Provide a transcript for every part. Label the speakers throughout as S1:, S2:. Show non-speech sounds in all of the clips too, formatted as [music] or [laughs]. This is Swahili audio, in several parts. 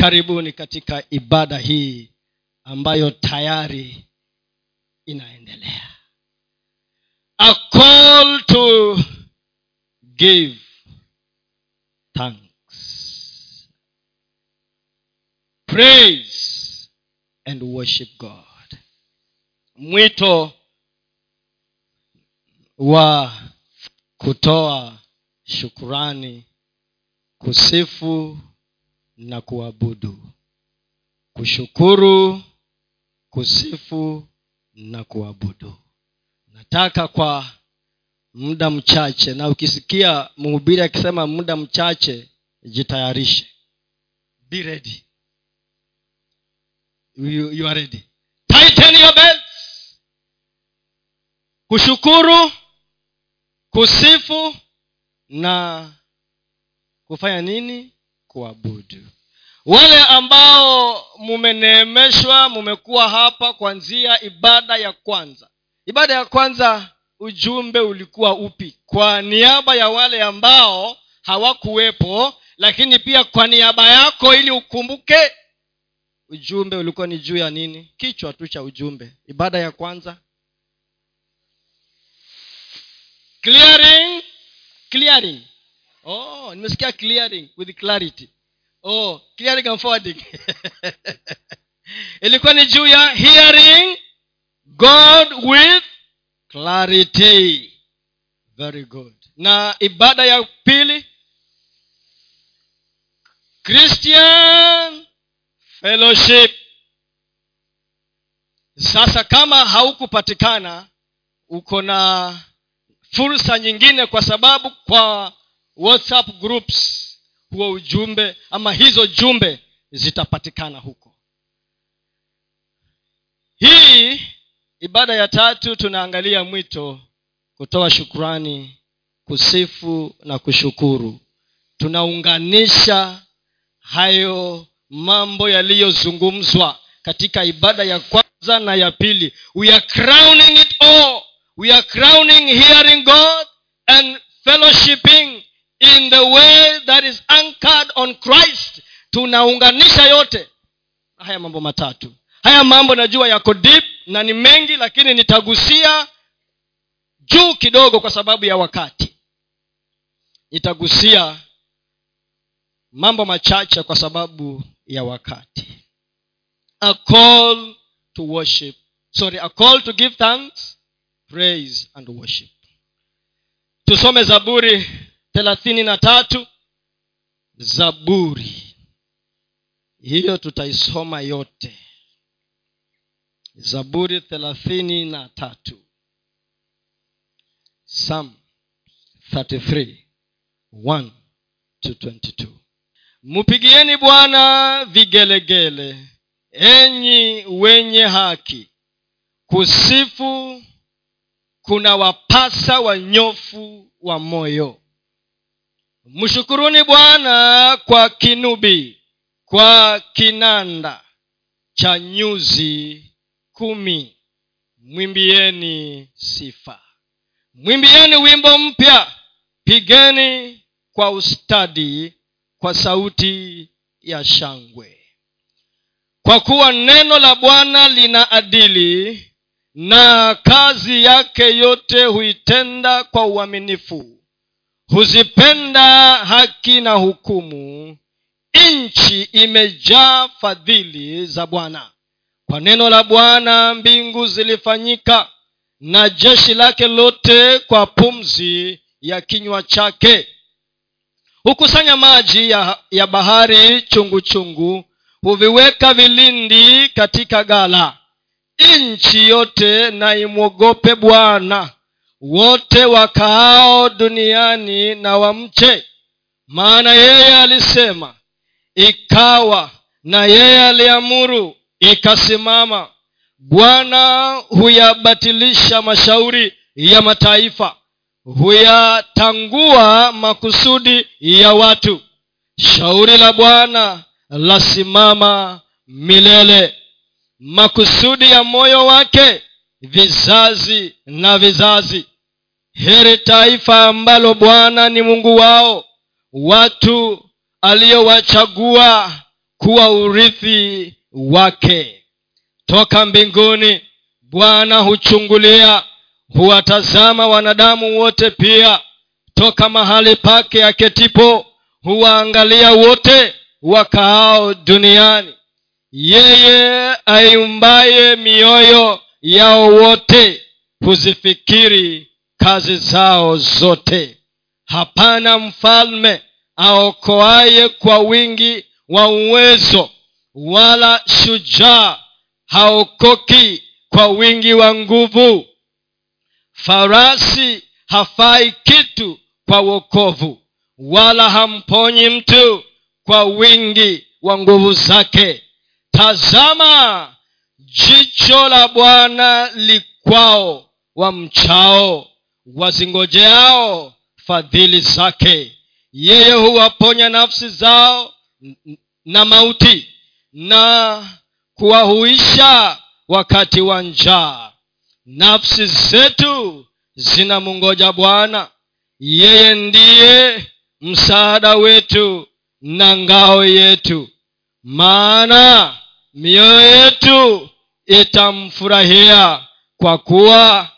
S1: karibuni katika ibada hii ambayo tayari inaendelea. A call to give thanks praise and worship god. Mwito wa kutoa shukurani kusifu na kuabudu kushukuru kusifu na kuabudu. Nataka kwa muda mchache na ukisikia mhubiri akisema muda mchache jitayarishe. Be ready. You, you are ready. Tighten your belts. Kushukuru kusifu na kufanya nini kuabudu. Wale ambao mumeneemeshwa mumekuwa hapa kwanzia ibada ya kwanza. Ibada ya kwanza ujumbe ulikuwa upi? Kwa niaba ya wale ambao hawakuwepo lakini pia kwa niaba yako ili ukumbuke ujumbe ulikuwa ni juu ya nini? Kichwa tu cha ujumbe. Ibada ya kwanza. Clearing. Clearing oh nimesikia clearing with clarity. Oh clearing and forwarding. [laughs] Ilikuwa ni juu ya hearing god with clarity. Very good. Na ibada ya pili christian fellowship. Sasa kama haukupatikana uko na fursa nyingine kwa sababu kwa whatsapp groups huo ujumbe ama hizo jumbe zitapatikana huko. Hii ibada ya tatu tunaangalia mwito kutoa shukrani kusifu na kushukuru. Tunaunganisha hayo mambo yaliyozungumzwa katika ibada ya kwanza na ya pili. We are crowning it all. We are crowning hearing god and fellowshipping in the way that is anchored on christ tunaunganisha yote. Haya mambo matatu. Haya mambo najua yako deep na ni mengi lakini nitagusia juu kidogo kwa sababu ya wakati. Nitagusia mambo machache kwa sababu ya wakati. A call to worship. Sorry a call to give thanks praise and worship. Tusome zaburi thelathini na tatu zaburi. Hiyo tutaisoma yote. Zaburi thelathini na tatu. Sam 33 1 to 22 mpigieni bwana vigelegele enyi wenye haki. Kusifu kuna wapasa wanyofu wa moyo mshukuruni bwana kwa kinubi kwa kinanda cha nyuzi kumi. Mwimbieni sifa. Mwimbieni wimbo mpya. Pigeni kwa ustadi kwa sauti ya shangwe. Kwa kuwa neno la bwana lina adili na kazi yake yote huitenda kwa uaminifu huzipenda haki na hukumu. Nchi imejaa fadhili za bwana. Kwa neno la bwana mbingu zilifanyika na jeshi lake lote kwa pumzi ya kinywa chake. Hukusanya maji ya, ya bahari chungu chungu huviweka vilindi katika gala. Nchi yote na imwogope bwana wote wakaao duniani na wamche. Maana yeye alisema ikawa na yeye aliamuru ikasimama. Bwana huyabatilisha mashauri ya mataifa huyatangua makusudi ya watu. Shauri la bwana lasimama milele. Makusudi ya moyo wake vizazi na vizazi heri taifa ambalo bwana ni mungu wao watu aliyowachagua kuwa urithi wake. Toka mbinguni bwana huchungulia huwatazama wanadamu wote pia. Toka mahali pake aketipo huwaangalia wote wakaao duniani. Yeye aiumbaye mioyo yao wote huzifikiri kazi zao zote. Hapana mfalme aokoaye kwa wingi wa uwezo wala shujaa haokoki kwa wingi wa nguvu. Farasi hafai kitu kwa wokovu wala hamponyi mtu kwa wingi wa nguvu zake. Tazama jicho la bwana likwao wamchao wazingojeao fadhili zake. Yeye huwaponya nafsi zao na mauti na kuwahuisha wakati wa njaa. Nafsi zetu zinamngoja bwana. Yeye ndiye msaada wetu na ngao yetu. Maana mioyo yetu itamfurahia kwa kuwa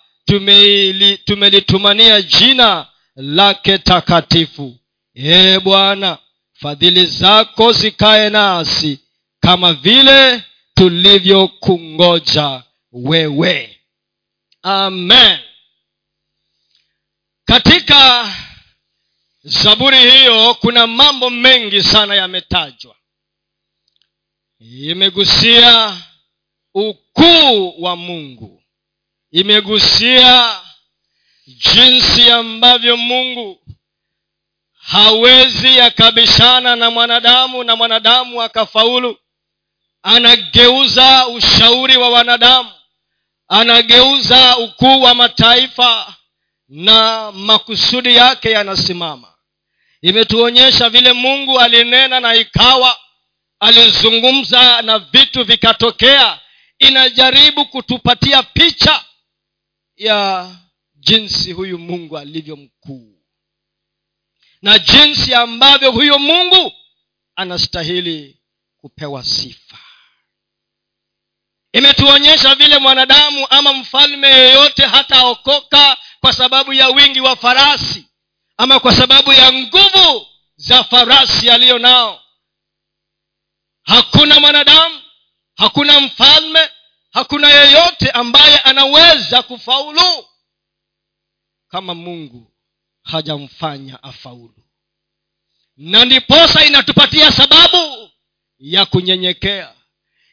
S1: tumelitumania jina lake takatifu. Ee bwana fadhili zako zikaye nasi kama vile tulivyokungoja wewe. Amen. Katika zaburi hiyo kuna mambo mengi sana yametajwa. Imegusia ukuu wa mungu imegusia jinsi ambavyo mungu hawezi akabishana na mwanadamu na mwanadamu akafaulu. Anageuza ushauri wa wanadamu anageuza ukuu wa mataifa na makusudi yake yanasimama. Imetuonyesha vile mungu alinena na ikawa alizungumza na vitu vikatokea. Inajaribu kutupatia picha ya jinsi huyu mungu alivyo mkuu. Na jinsi ambavyo huyo mungu anastahili kupewa sifa. Imetuonyesha vile mwanadamu ama mfalme yeyote hataokoka kwa sababu ya wingi wa farasi ama kwa sababu ya nguvu za farasi aliyo nao hakuna mwanadamu hakuna mfalme hakuna yeyote ambaye anaweza kufaulu kama mungu hajamfanya afaulu. Na ndiposa inatupatia sababu ya kunyenyekea.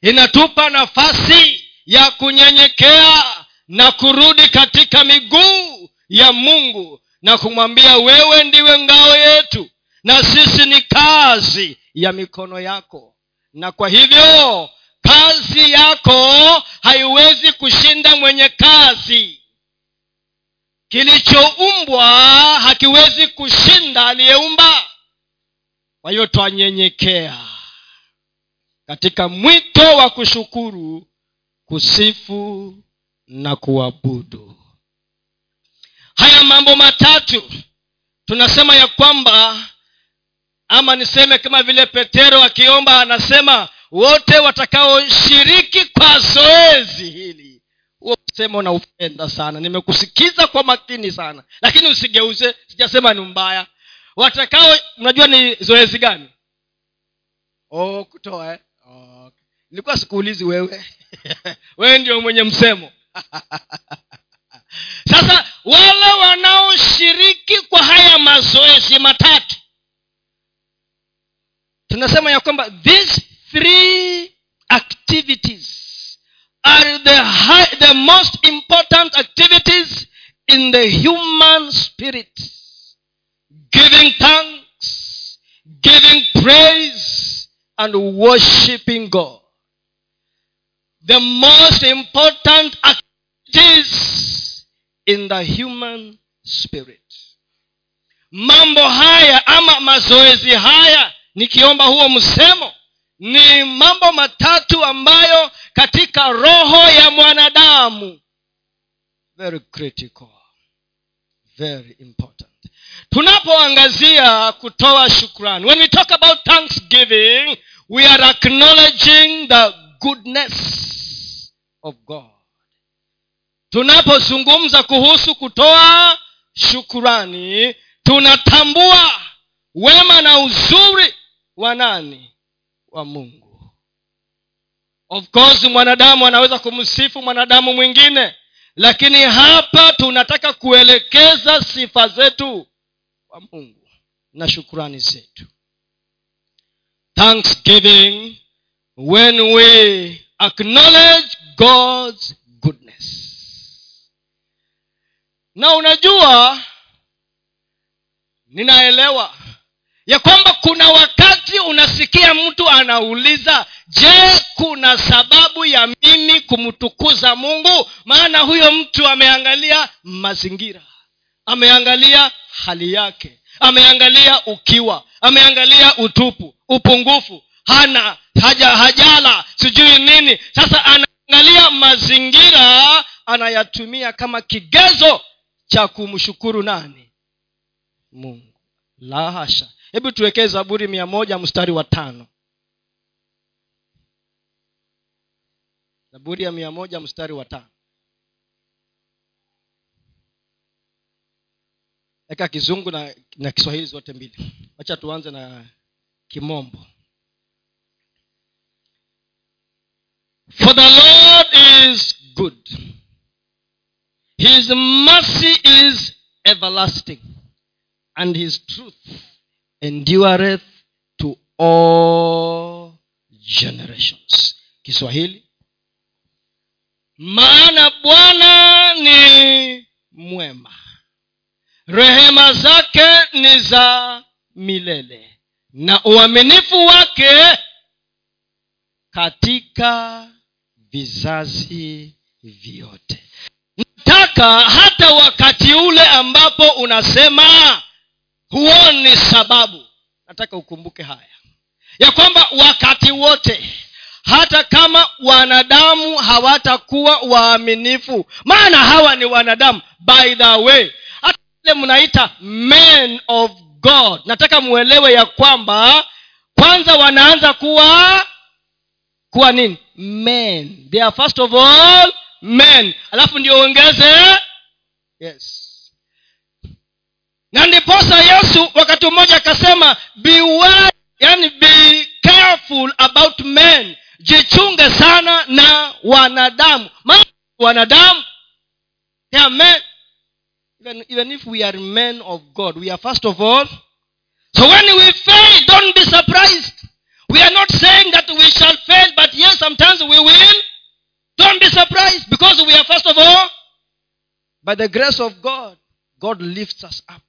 S1: Inatupa nafasi ya kunyenyekea na kurudi katika miguu ya mungu na kumwambia wewe ndiwe ngao yetu na sisi ni kazi ya mikono yako. Na kwa hivyo kazi yako haiwezi kushinda mwenye kazi. Kilichoumbwa hakiwezi kushinda aliyeumba. Kwa hiyo twanyenyekea katika mwito wa kushukuru kusifu na kuabudu. Haya mambo matatu tunasema ya kwamba ama niseme kama vile petero akiomba anasema wote watakaoshiriki kwa zoezi hili. Huo msemo unaupenda sana. Nimekusikiza kwa makini sana. Lakini usigeuze sijasema ni mbaya. Watakao mnajua ni zoezi gani? Oh, kutoa eh? oh, nilikuwa sikuulizi wewe. [laughs] Wewe ndio mwenye msemo. [laughs] Sasa wale wanaoshiriki kwa haya mazoezi matatu. Tunasema ya kwamba these three activities are the, high, the most important activities in the human spirit. Giving thanks giving praise and worshiping god. The most important activities in the human spirit. Mambo haya ama mazoezi haya nikiomba huo msemo ni mambo matatu ambayo katika roho ya mwanadamu. Very critical. Very important. Tunapoangazia kutoa shukrani. When we talk about thanksgiving we are acknowledging the goodness of god. Tunapozungumza kuhusu kutoa shukurani tunatambua wema na uzuri wa nani wa mungu. Of course mwanadamu anaweza kumsifu mwanadamu mwingine lakini hapa tunataka kuelekeza sifa zetu kwa mungu na shukurani zetu. Thanksgiving when we acknowledge god's goodness. Na unajua ninaelewa ya kwamba kuna wakati unasikia mtu anauliza je kuna sababu ya mimi kumtukuza mungu? Maana huyo mtu ameangalia mazingira ameangalia hali yake ameangalia ukiwa ameangalia utupu upungufu hana haja hajala sijui nini. Sasa anaangalia mazingira anayatumia kama kigezo cha kumshukuru nani? Mungu. La hasha hebu tuwekee zaburi mia moja mstari wa tano. Zaburi ya mia moja mstari wa tano. Eka kizungu na, na kiswahili zote mbili. Wacha tuanze na kimombo. For the lord is good. His mercy is everlasting and his truth endureth to all generations. Kiswahili maana bwana ni mwema. Rehema zake ni za milele na uaminifu wake katika vizazi vyote. Nataka hata wakati ule ambapo unasema huoni sababu. Nataka ukumbuke haya. Ya kwamba wakati wote hata kama wanadamu hawatakuwa waaminifu maana hawa ni wanadamu by the way hata ile mnaita men of god. Nataka mwelewe ya kwamba kwanza wanaanza kuwa kuwa nini? Men. They are first of all men. Alafu ndio ongeze yes na ndiposa yesu wakati mmoja akasema beware yani be careful about men. Jichunge sana na wanadamu. Wanadamu they are men. Even, even if we are men of god we are first of all. So when we fail don't be surprised. We are not saying that we shall fail but yes sometimes we will. Don't be surprised because we are first of all by the grace of god god lifts us up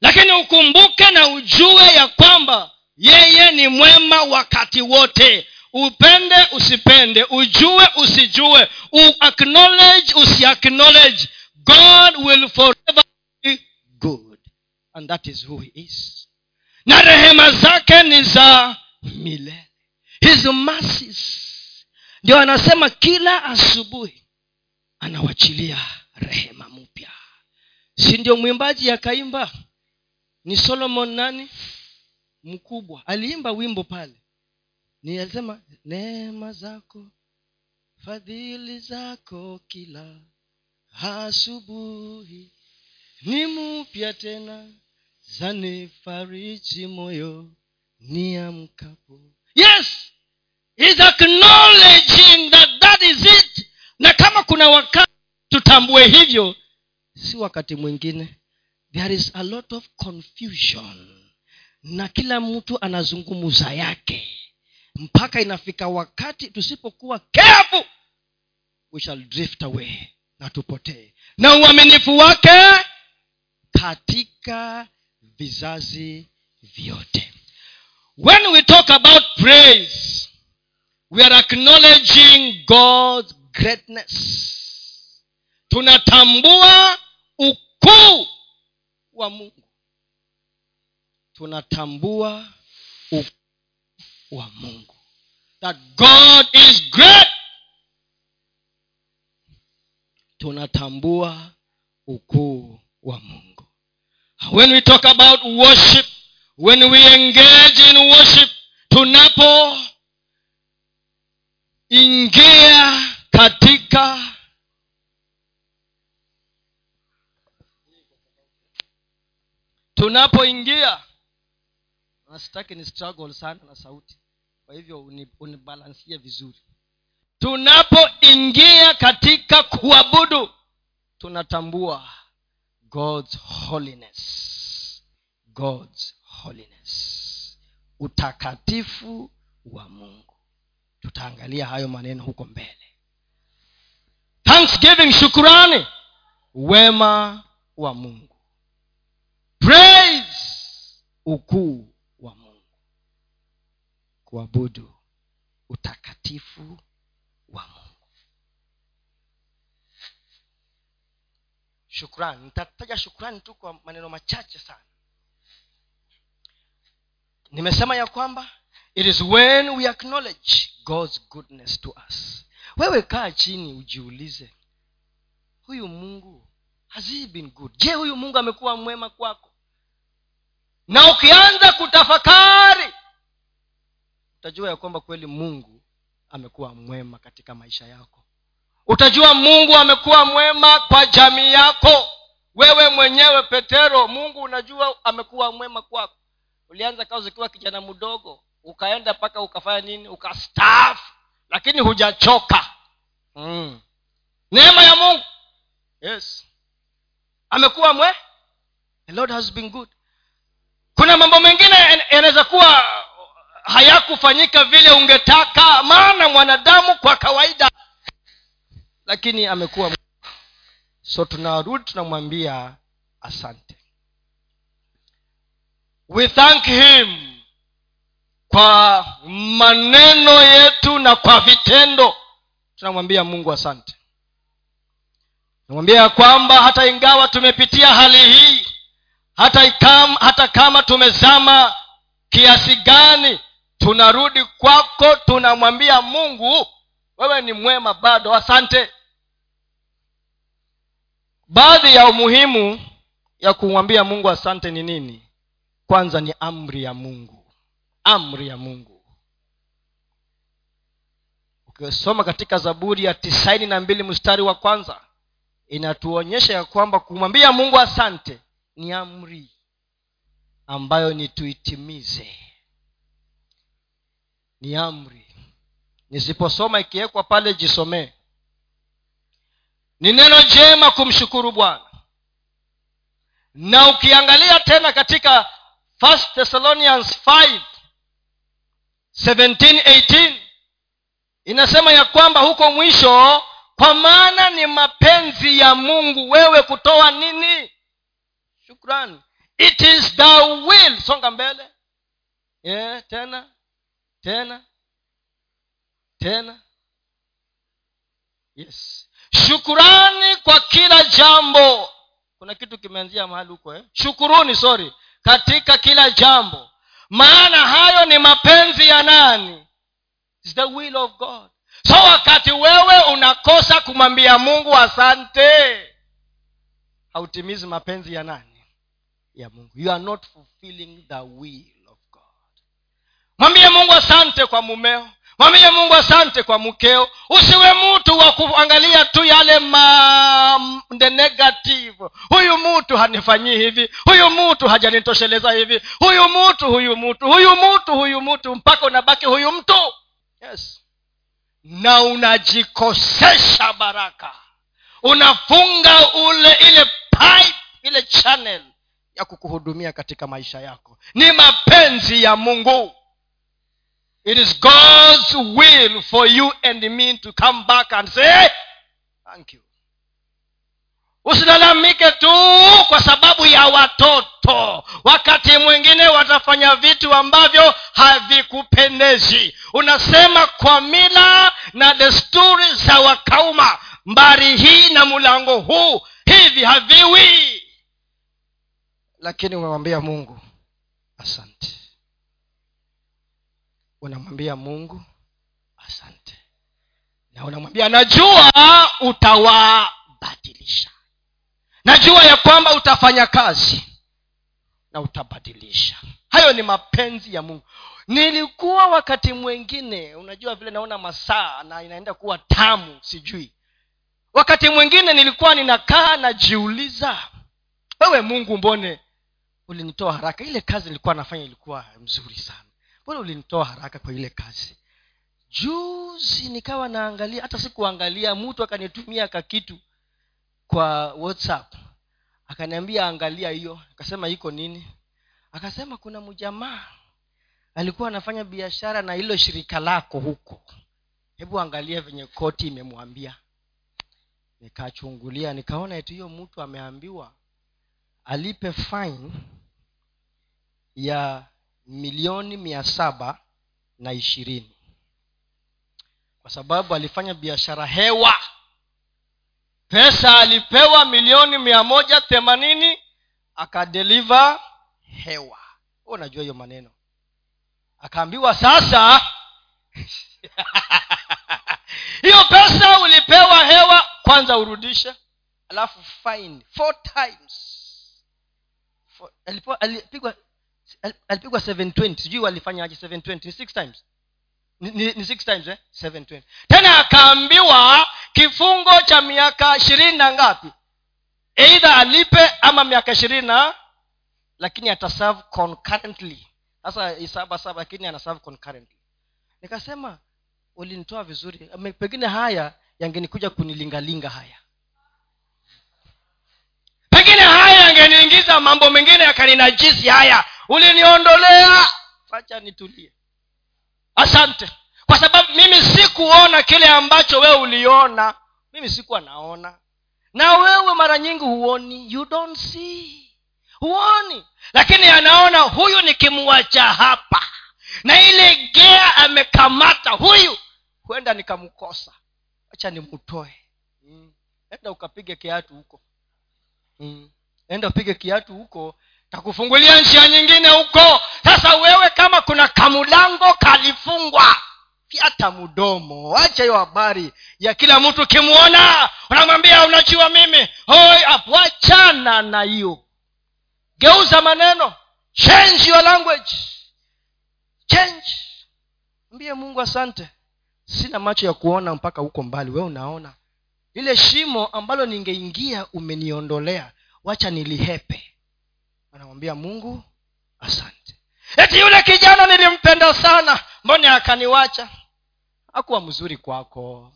S1: lakini ukumbuke na ujue ya kwamba yeye ni mwema wakati wote. Upende usipende. Ujue usijue. Uacknowledge usiacknowledge. God will forever be good. And that is who he is. Na rehema zake ni za milele. His mercies. Ndio anasema kila asubuhi anawachilia rehema mpya. Si ndio mwimbaji akaimba ni solomon nani? Mkubwa. Aliimba wimbo pale. Ni alisema neema zako fadhili zako kila asubuhi. Ni mpya tena zanifariji moyo niamkapo. Yes! Is acknowledging that that is it. Na kama kuna wakati tutambue hivyo si wakati mwingine there is a lot of confusion. Na kila mtu anazungumza yake. Mpaka inafika wakati tusipokuwa careful we shall drift away na tupotee. Na uaminifu wake katika vizazi vyote. When we talk about praise we are acknowledging god's greatness. Tunatambua ukuu wa mungu. Tunatambua ukuu wa mungu. That god is great. Tunatambua ukuu wa mungu. When we talk about worship when we engage in worship tunapoingia katika tunapoingia nasitaki ni struggle sana na sauti. Kwa hivyo unibalansie vizuri. Tunapoingia katika kuabudu tunatambua god's holiness. God's holiness. Utakatifu wa mungu. Tutaangalia hayo maneno huko mbele. Thanksgiving shukurani. Wema wa mungu ukuu wa mungu. Kuabudu utakatifu wa mungu. Shukrani. Nitataja shukrani tu kwa maneno machache sana. Nimesema ya kwamba it is when we acknowledge god's goodness to us. Wewe kaa chini ujiulize huyu mungu has he been good? Je huyu mungu amekuwa mwema kwako na ukianza kutafakari utajua ya kwamba kweli mungu amekuwa mwema katika maisha yako. Utajua mungu amekuwa mwema kwa jamii yako. Wewe mwenyewe petero mungu unajua amekuwa mwema kwako. Ulianza kazi ukiwa kijana mdogo ukaenda mpaka ukafanya nini? Ukastaafu. Lakini hujachoka. Mm. neema ya mungu. Yes. Amekuwa mwe. The lord has been good kuna mambo mengine yanaweza kuwa hayakufanyika vile ungetaka maana mwanadamu kwa kawaida lakini amekuwa so tunarudi tunamwambia asante. We thank him kwa maneno yetu na kwa vitendo. Tunamwambia mungu asante. Namwambia ya kwamba hata ingawa tumepitia hali hii hata, ikam, hata kama tumezama kiasi gani tunarudi kwako tunamwambia mungu wewe ni mwema bado. Asante. Baadhi ya umuhimu ya kumwambia mungu asante ni nini? Kwanza ni amri ya mungu. Amri ya mungu. Ukisoma katika zaburi ya tisaini na mbili mstari wa kwanza inatuonyesha ya kwamba kumwambia mungu asante ni amri ambayo ni tuitimize. Ni amri. Nisiposoma ikiwekwa pale jisomee. Ni neno jema kumshukuru bwana. Na ukiangalia tena katika first thessalonians 5 17 inasema ya kwamba huko mwisho kwa maana ni mapenzi ya mungu wewe kutoa nini shukrani it is the will. Songa mbele. Yeah, tena tena tena. Yes. Shukurani kwa kila jambo. Kuna kitu kimeanzia mahali huko eh? shukuruni sorry. Katika kila jambo. Maana hayo ni mapenzi ya nani? It's the will of god. So wakati wewe unakosa kumwambia mungu asante hautimizi mapenzi ya nani ya mungu. You are not fulfilling the will of god. Mwambie mungu asante kwa mumeo. Mwambie mungu asante kwa mkeo usiwe mtu wa kuangalia tu yale ma the negative. Huyu mtu hanifanyii hivi. Huyu mtu hajanitosheleza hivi. Huyu mtu huyu mtu. Huyu mtu huyu mtu. Mpaka unabaki huyu mtu. Yes. Na unajikosesha baraka. Unafunga ule ile pipe ile channel ya kukuhudumia katika maisha yako. Ni mapenzi ya mungu. It is god's will for you and me to come back and say thank you. Usilalamike tu kwa sababu ya watoto. Wakati mwingine watafanya vitu ambavyo havikupendezi. Unasema kwa mila na desturi za wakauma mbari hii na mlango huu hivi haviwi lakini umemwambia mungu asante. Unamwambia mungu asante. Na unamwambia najua utawabadilisha. Najua ya kwamba utafanya kazi na utabadilisha. Hayo ni mapenzi ya mungu. Nilikuwa wakati mwingine unajua vile naona masaa na inaenda kuwa tamu sijui. Wakati mwingine nilikuwa ninakaa najiuliza wewe mungu mbone ulinitoa haraka. Ile kazi nilikuwa nafanya ilikuwa mzuri sana. Mbona ulinitoa haraka kwa ile kazi? Juzi nikawa naangalia hata sikuangalia mtu akanitumia kakitu kwa whatsapp. Akaniambia angalia hiyo. Akasema iko nini? Akasema kuna mjamaa alikuwa anafanya biashara na hilo shirika lako huko. Hebu angalia venye koti imemwambia. Nikachungulia nikaona hiyo mtu ameambiwa alipe fine ya milioni mia saba na ishirini. Kwa sababu alifanya biashara hewa. Pesa alipewa milioni mia moja themanini akadeliva hewa. Unajua hiyo maneno. Akaambiwa sasa [laughs] hiyo pesa ulipewa hewa kwanza urudishe. Alafu fine four times. Alipigwa alipigwa 720 sijui walifanyaje 720 ni six times. Ni, ni, ni six times eh? 720 tena akaambiwa kifungo cha miaka ishirini na ngapi? Eidha alipe ama miaka ishirini na lakini ataserve concurrently. Sasa saba lakini anaserve concurrently. Nikasema ulinitoa vizuri. Pengine haya yangenikuja kunilingalinga haya. Pengine haya yangeniingiza mambo mengine yakaninajisi haya. Uliniondolea. Wacha nitulie. Asante. Kwa sababu mimi sikuona kile ambacho wewe uliona. Mimi sikuwa naona. Na wewe mara nyingi huoni. You don't see. Huoni. Lakini anaona huyu nikimwacha hapa. Na ile gea amekamata huyu huenda nikamkosa. Acha nimtoe. Mm. enda ukapige kiatu huko. Mm. Enda upige kiatu huko. Takufungulia njia nyingine huko. Sasa wewe kama kuna kamulango kalifungwa. Fyata mdomo acha hiyo habari ya kila mtu ukimwona. Unamwambia unajua mimi? Hoi wachana na hiyo. Geuza maneno. Change your language. Change. Mbie mungu asante. Sina macho ya kuona mpaka huko mbali. We unaona. Lile shimo ambalo ningeingia umeniondolea wacha nilihepe. Anamwambia mungu asante. Eti yule kijana nilimpenda sana mbone akaniwacha? Hakuwa mzuri kwako.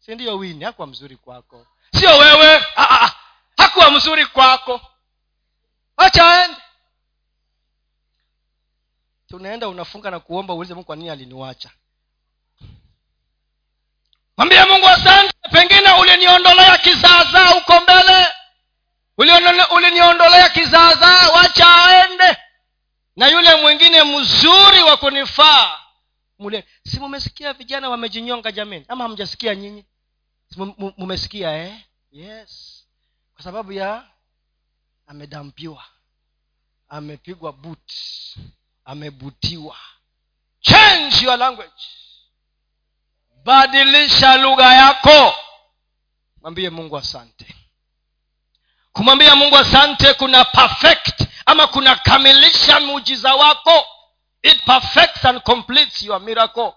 S1: Si ndiyo wini hakuwa mzuri kwako. Sio wewe. Ah, ah, hakuwa mzuri kwako. Wacha aende. Tunaenda unafunga na kuomba uulize mungu kwa nini aliniwacha. Mwambie mungu asante. Pengine uliniondolea kizaazaa huko mbele uliniondolea kizaazaa wacha aende. Na yule mwingine mzuri wa kunifaa. Si mumesikia vijana wamejinyonga jamani ama hamjasikia nyinyi? Mumesikia eh? yes. Kwa sababu ya amedampiwa amepigwa but amebutiwa. Change your language. Badilisha lugha yako. Mwambie mungu asante kumwambia mungu asante kuna perfect ama kunakamilisha muujiza wako. It perfects and completes your miracle.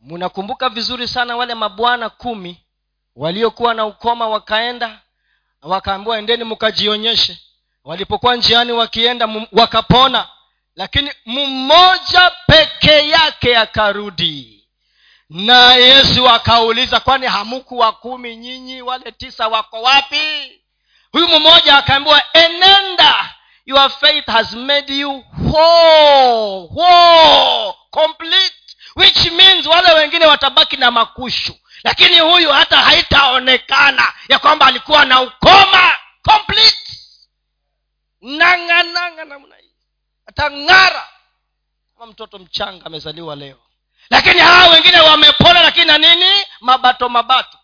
S1: Mnakumbuka vizuri sana wale mabwana kumi waliokuwa na ukoma wakaenda wakaambiwa endeni mkajionyeshe. Walipokuwa njiani wakienda wakapona. Lakini mmoja peke yake akarudi. Na yesu akauliza kwani hamuku wa kumi nyinyi? Wale tisa wako wapi huyu mmoja akaambiwa enenda your faith has made you whole, whole, complete which means wale wengine watabaki na makushu. Lakini huyu hata haitaonekana ya kwamba alikuwa na ukoma complete. Nang'ananga namna hii. Atang'ara kama mtoto mchanga amezaliwa leo. Lakini hawa wengine wamepona lakini na nini? Mabato mabato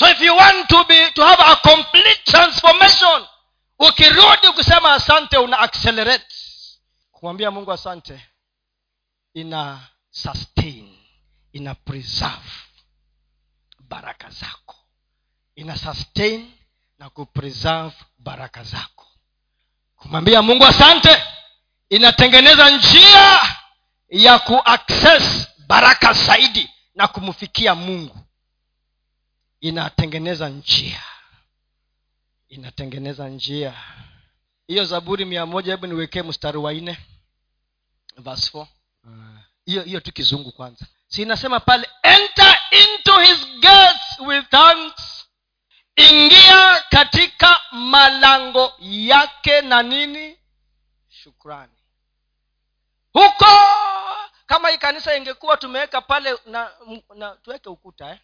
S1: so if you want to be to have a complete transformation ukirudi ukisema asante una accelerate. Kumwambia mungu asante ina sustain ina preserve baraka zako. Ina sustain na kupreserve baraka zako. Kumwambia mungu asante inatengeneza njia ya kuaccess baraka zaidi na kumfikia mungu inatengeneza njia. Inatengeneza njia. Hiyo zaburi mia moja hebu niwekee mstari wa nne. Four. hiyo hiyo tu kizungu kwanza. Si inasema pale enter into his gates with thanks. Ingia katika malango yake na nini? Shukrani. Huko kama hii kanisa ingekuwa tumeweka pale na, na tuweke ukuta eh?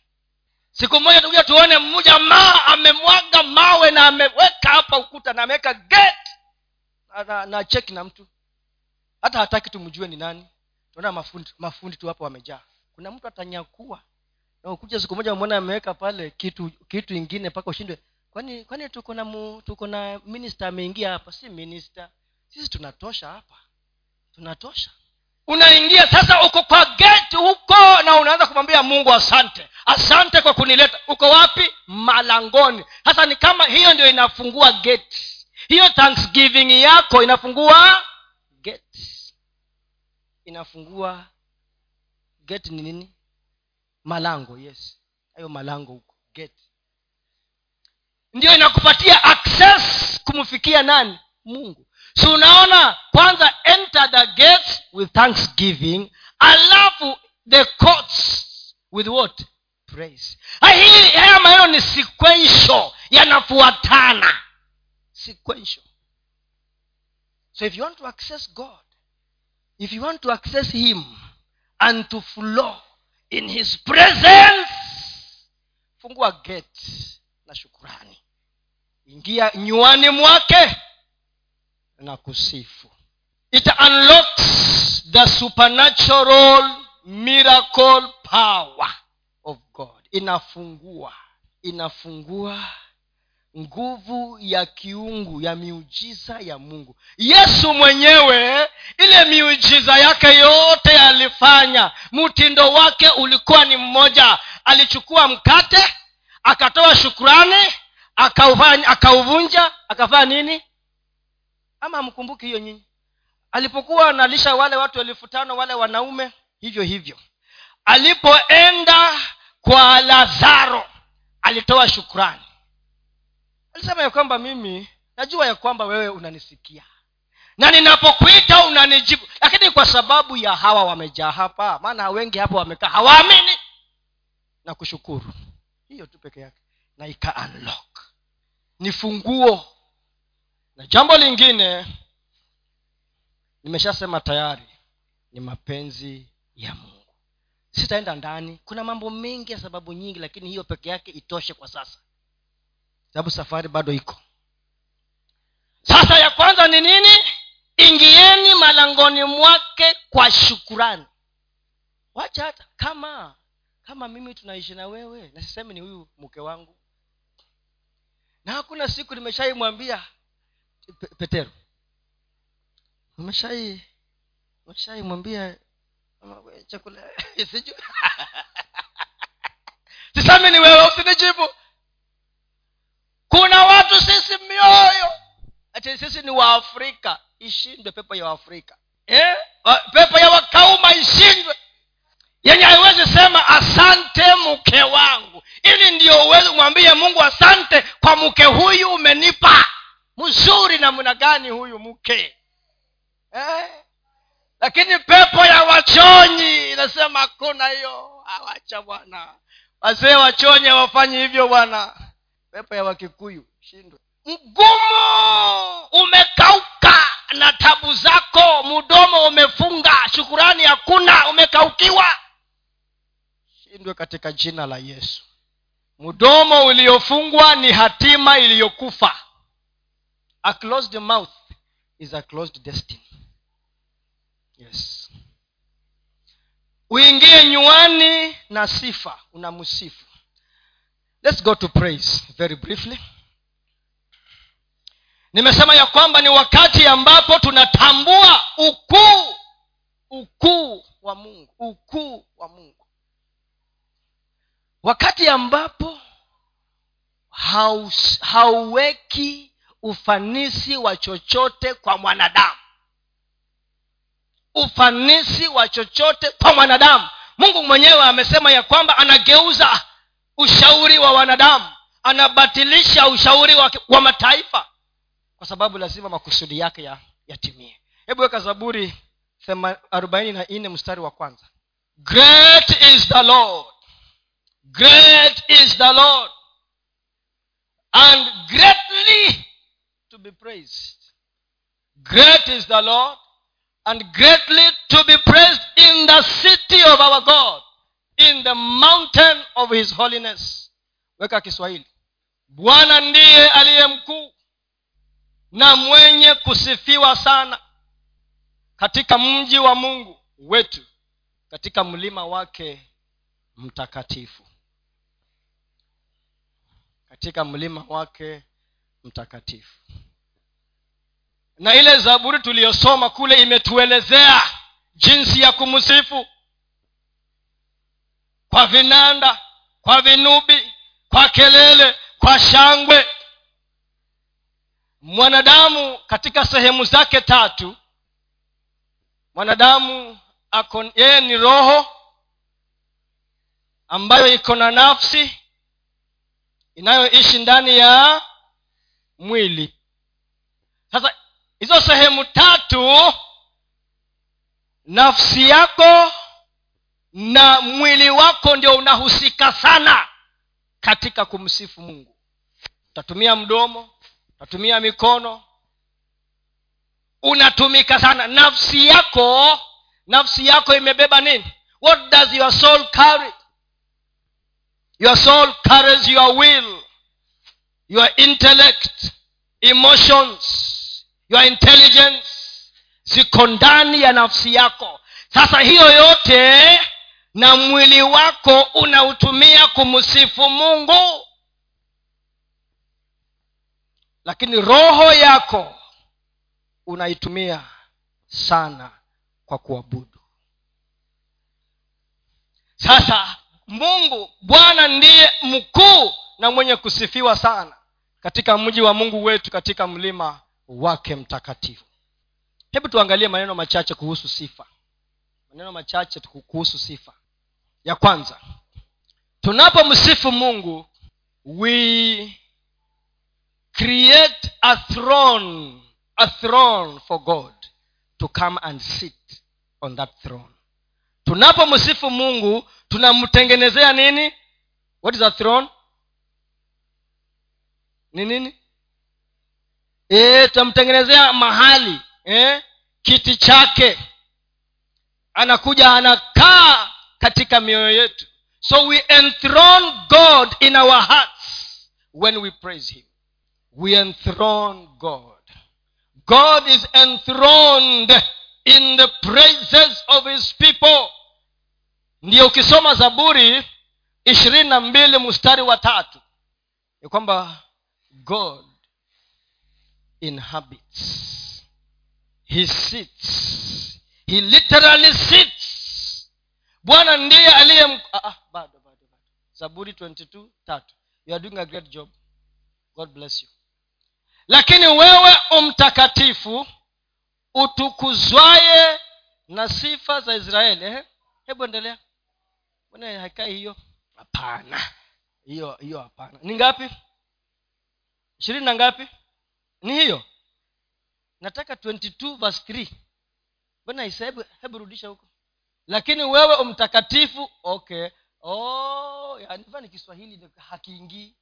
S1: Siku moja tukuja tuone mmoja maa amemwaga mawe na ameweka hapa ukuta na ameweka gate. Na, na, na cheki na mtu. Hata hataki tumjue ni nani. Tunaona mafundi mafundi tu hapo wamejaa. Kuna mtu atanyakua. Na ukuja siku moja mwona ameweka pale kitu kitu ingine mpaka ushindwe. Kwani kwani tuko na tuko na minista ameingia hapa? Si minista sisi tunatosha hapa. Tunatosha unaingia sasa uko kwa geti huko na unaanza kumwambia mungu asante. Asante kwa kunileta. Uko wapi? Malangoni. Sasa ni kama hiyo ndio inafungua geti hiyo thanksgiving yako inafungua geti inafungua geti ni nini? Malango yes. Hayo malango huko geti ndio inakupatia access kumfikia nani? Mungu si unaona kwanza enter the gates with thanksgiving alafu the courts with what? Praise. Hii haya maneno ni sequential yanafuatana. Sequential. So if you want to access god if you want to access him and to flow in his presence fungua gate na shukurani ingia nywani mwake na kusifu. It unlocks the supernatural miracle power of god. Inafungua inafungua nguvu ya kiungu ya miujiza ya mungu. Yesu mwenyewe ile miujiza yake yote alifanya. Mtindo wake ulikuwa ni mmoja. Alichukua mkate akatoa shukurani akauvunja akafanya nini ama amkumbuki hiyo nyinyi? Alipokuwa analisha wale watu elfu tano wale wanaume hivyo hivyo. Alipoenda kwa lazaro alitoa shukrani. Alisema ya kwamba mimi najua ya kwamba wewe unanisikia. Na ninapokuita unanijibu. Lakini kwa sababu ya hawa wamejaa hapa maana wengi hapa wamekaa hawaamini. Na kushukuru hiyo tu peke yake. Na ika unlock. Ni funguo na jambo lingine nimeshasema tayari ni mapenzi ya mungu. Sitaenda ndani kuna mambo mengi ya sababu nyingi lakini hiyo peke yake itoshe kwa sasa. Sababu safari bado iko. Sasa ya kwanza ni nini? Ingieni malangoni mwake kwa shukurani. Wacha hata kama kama mimi tunaishi na wewe na sisemi ni huyu mke wangu. Na hakuna siku nimeshaimwambia petero. Umeshai umeshaimwambia chakula [laughs] sijui. [laughs] Sisemi ni wewe usinijibu. Kuna watu sisi mioyo. Ati sisi ni waafrika ishindwe pepo ya waafrika eh? pepo ya wakauma ishindwe. Yenye haiwezi sema asante mke wangu. Ili ndio uwezi umwambie mungu asante kwa mke huyu umenipa mzuri namna gani huyu mke? Eh? lakini pepo ya wachonyi inasema hakuna hiyo. Awacha bwana. Wazee wachonyi hawafanyi hivyo bwana. Pepo ya wakikuyu shindwe. Mgumu! Umekauka na tabu zako. Mdomo umefunga. Shukurani hakuna. Umekaukiwa. Shindwe katika jina la yesu. Mdomo uliofungwa ni hatima iliyokufa a closed mouth is a closed destiny. Yes. Uingie nywani na sifa unamsifu let's go to praise very briefly. Nimesema ya kwamba ni wakati ambapo tunatambua ukuu ukuu wa mungu ukuu wa mungu. Wakati ambapo hauweki ufanisi wa chochote kwa mwanadamu. Ufanisi wa chochote kwa mwanadamu. Mungu mwenyewe amesema ya kwamba anageuza ushauri wa wanadamu. Anabatilisha ushauri wa, wa mataifa. Kwa sababu lazima makusudi yake ya yatimie. Hebu weka zaburi arobaini na nne mstari wa kwanza. Great is the lord. Great is the lord and greatly to be praised. Great is the lord and greatly to be praised in the city of our god in the mountain of his holiness. Weka kiswahili. Bwana ndiye aliye mkuu na mwenye kusifiwa sana katika mji wa mungu wetu katika mlima wake mtakatifu. Katika mlima wake mtakatifu na ile zaburi tuliyosoma kule imetuelezea jinsi ya kumsifu kwa vinanda kwa vinubi kwa kelele kwa shangwe. Mwanadamu katika sehemu zake tatu mwanadamu yeye ni roho ambayo iko na nafsi inayoishi ndani ya mwili. Sasa hizo sehemu tatu nafsi yako na mwili wako ndio unahusika sana katika kumsifu mungu. Utatumia mdomo utatumia mikono unatumika sana. Nafsi yako nafsi yako imebeba nini? What does your soul carry? Your soul carries your will your intellect emotions your intelligence ziko ndani ya nafsi yako. Sasa hiyo yote na mwili wako unautumia kumsifu mungu. Lakini roho yako unaitumia sana kwa kuabudu. Sasa mungu bwana ndiye mkuu na mwenye kusifiwa sana katika mji wa mungu wetu katika mlima wake mtakatifu. Hebu tuangalie maneno machache kuhusu sifa. Maneno machache kuhusu sifa. Ya kwanza tunapomsifu mungu we create a throne a throne for god to come and sit on that throne. Tunapomsifu mungu tunamtengenezea nini? What is a throne? Ni nini e, tunamtengenezea mahali e, kiti chake. Anakuja anakaa katika mioyo yetu. So we enthrone god in our hearts when we praise him. We enthrone god. God is enthroned in the praises of his people. Ndiyo ukisoma zaburi ishirini na mbili mstari wa tatu. Ni kwamba god inhabits. He sits. He literally sits. Bwana ndiye aliye ah, ah, bado bado bado. Zaburi 22 tatu. You are doing a great job. God bless you. Lakini wewe umtakatifu utukuzwaye na sifa za israeli. Eh? hebu endelea. Mbona haikai hiyo? Hapana. Hiyo hiyo hapana. Ni ngapi? Ishirini na ngapi ni hiyo. Nataka 22 verse 3 Isa, hebu, hebu rudisha huko. Lakini wewe umtakatifu okay. Oh, ni kiswahili hakiingii.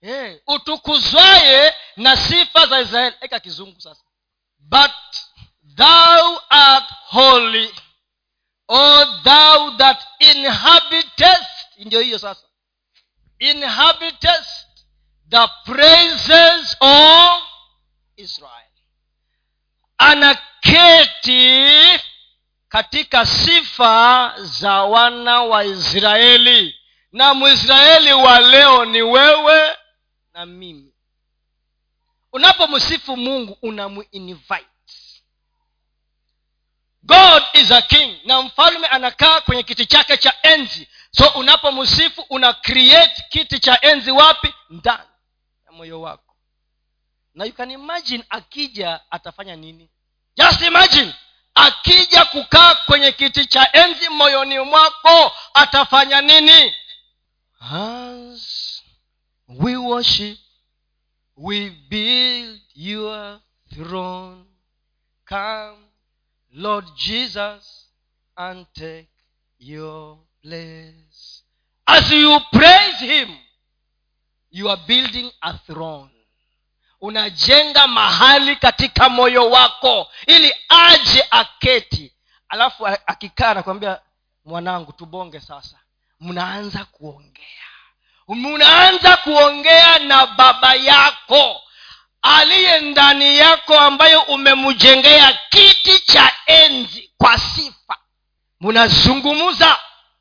S1: Hey, eh, utukuzwaye na sifa za israeli. Eka kizungu sasa. But thou art holy o thou that inhabitest ndio hiyo sasa. Inhabitest the praises of israel anaketi katika sifa za wana wa israeli. Na mwisraeli wa leo ni wewe na mimi. Unapomsifu mungu unamuinvite. God is a king. Na mfalme anakaa kwenye kiti chake cha enzi. So unapomsifu una create kiti cha enzi wapi? Ndani ya moyo wako na you can imagine akija atafanya nini? Just imagine akija kukaa kwenye kiti cha enzi moyoni mwako atafanya nini? As we worship we build your throne. Come lord jesus and take your place. As you praise him you are building a throne unajenga mahali katika moyo wako ili aje aketi. Alafu akikaa anakwambia mwanangu tubonge sasa. Mnaanza kuongea. Mnaanza kuongea na baba yako aliye ndani yako ambayo umemjengea kiti cha enzi kwa sifa. Mnazungumza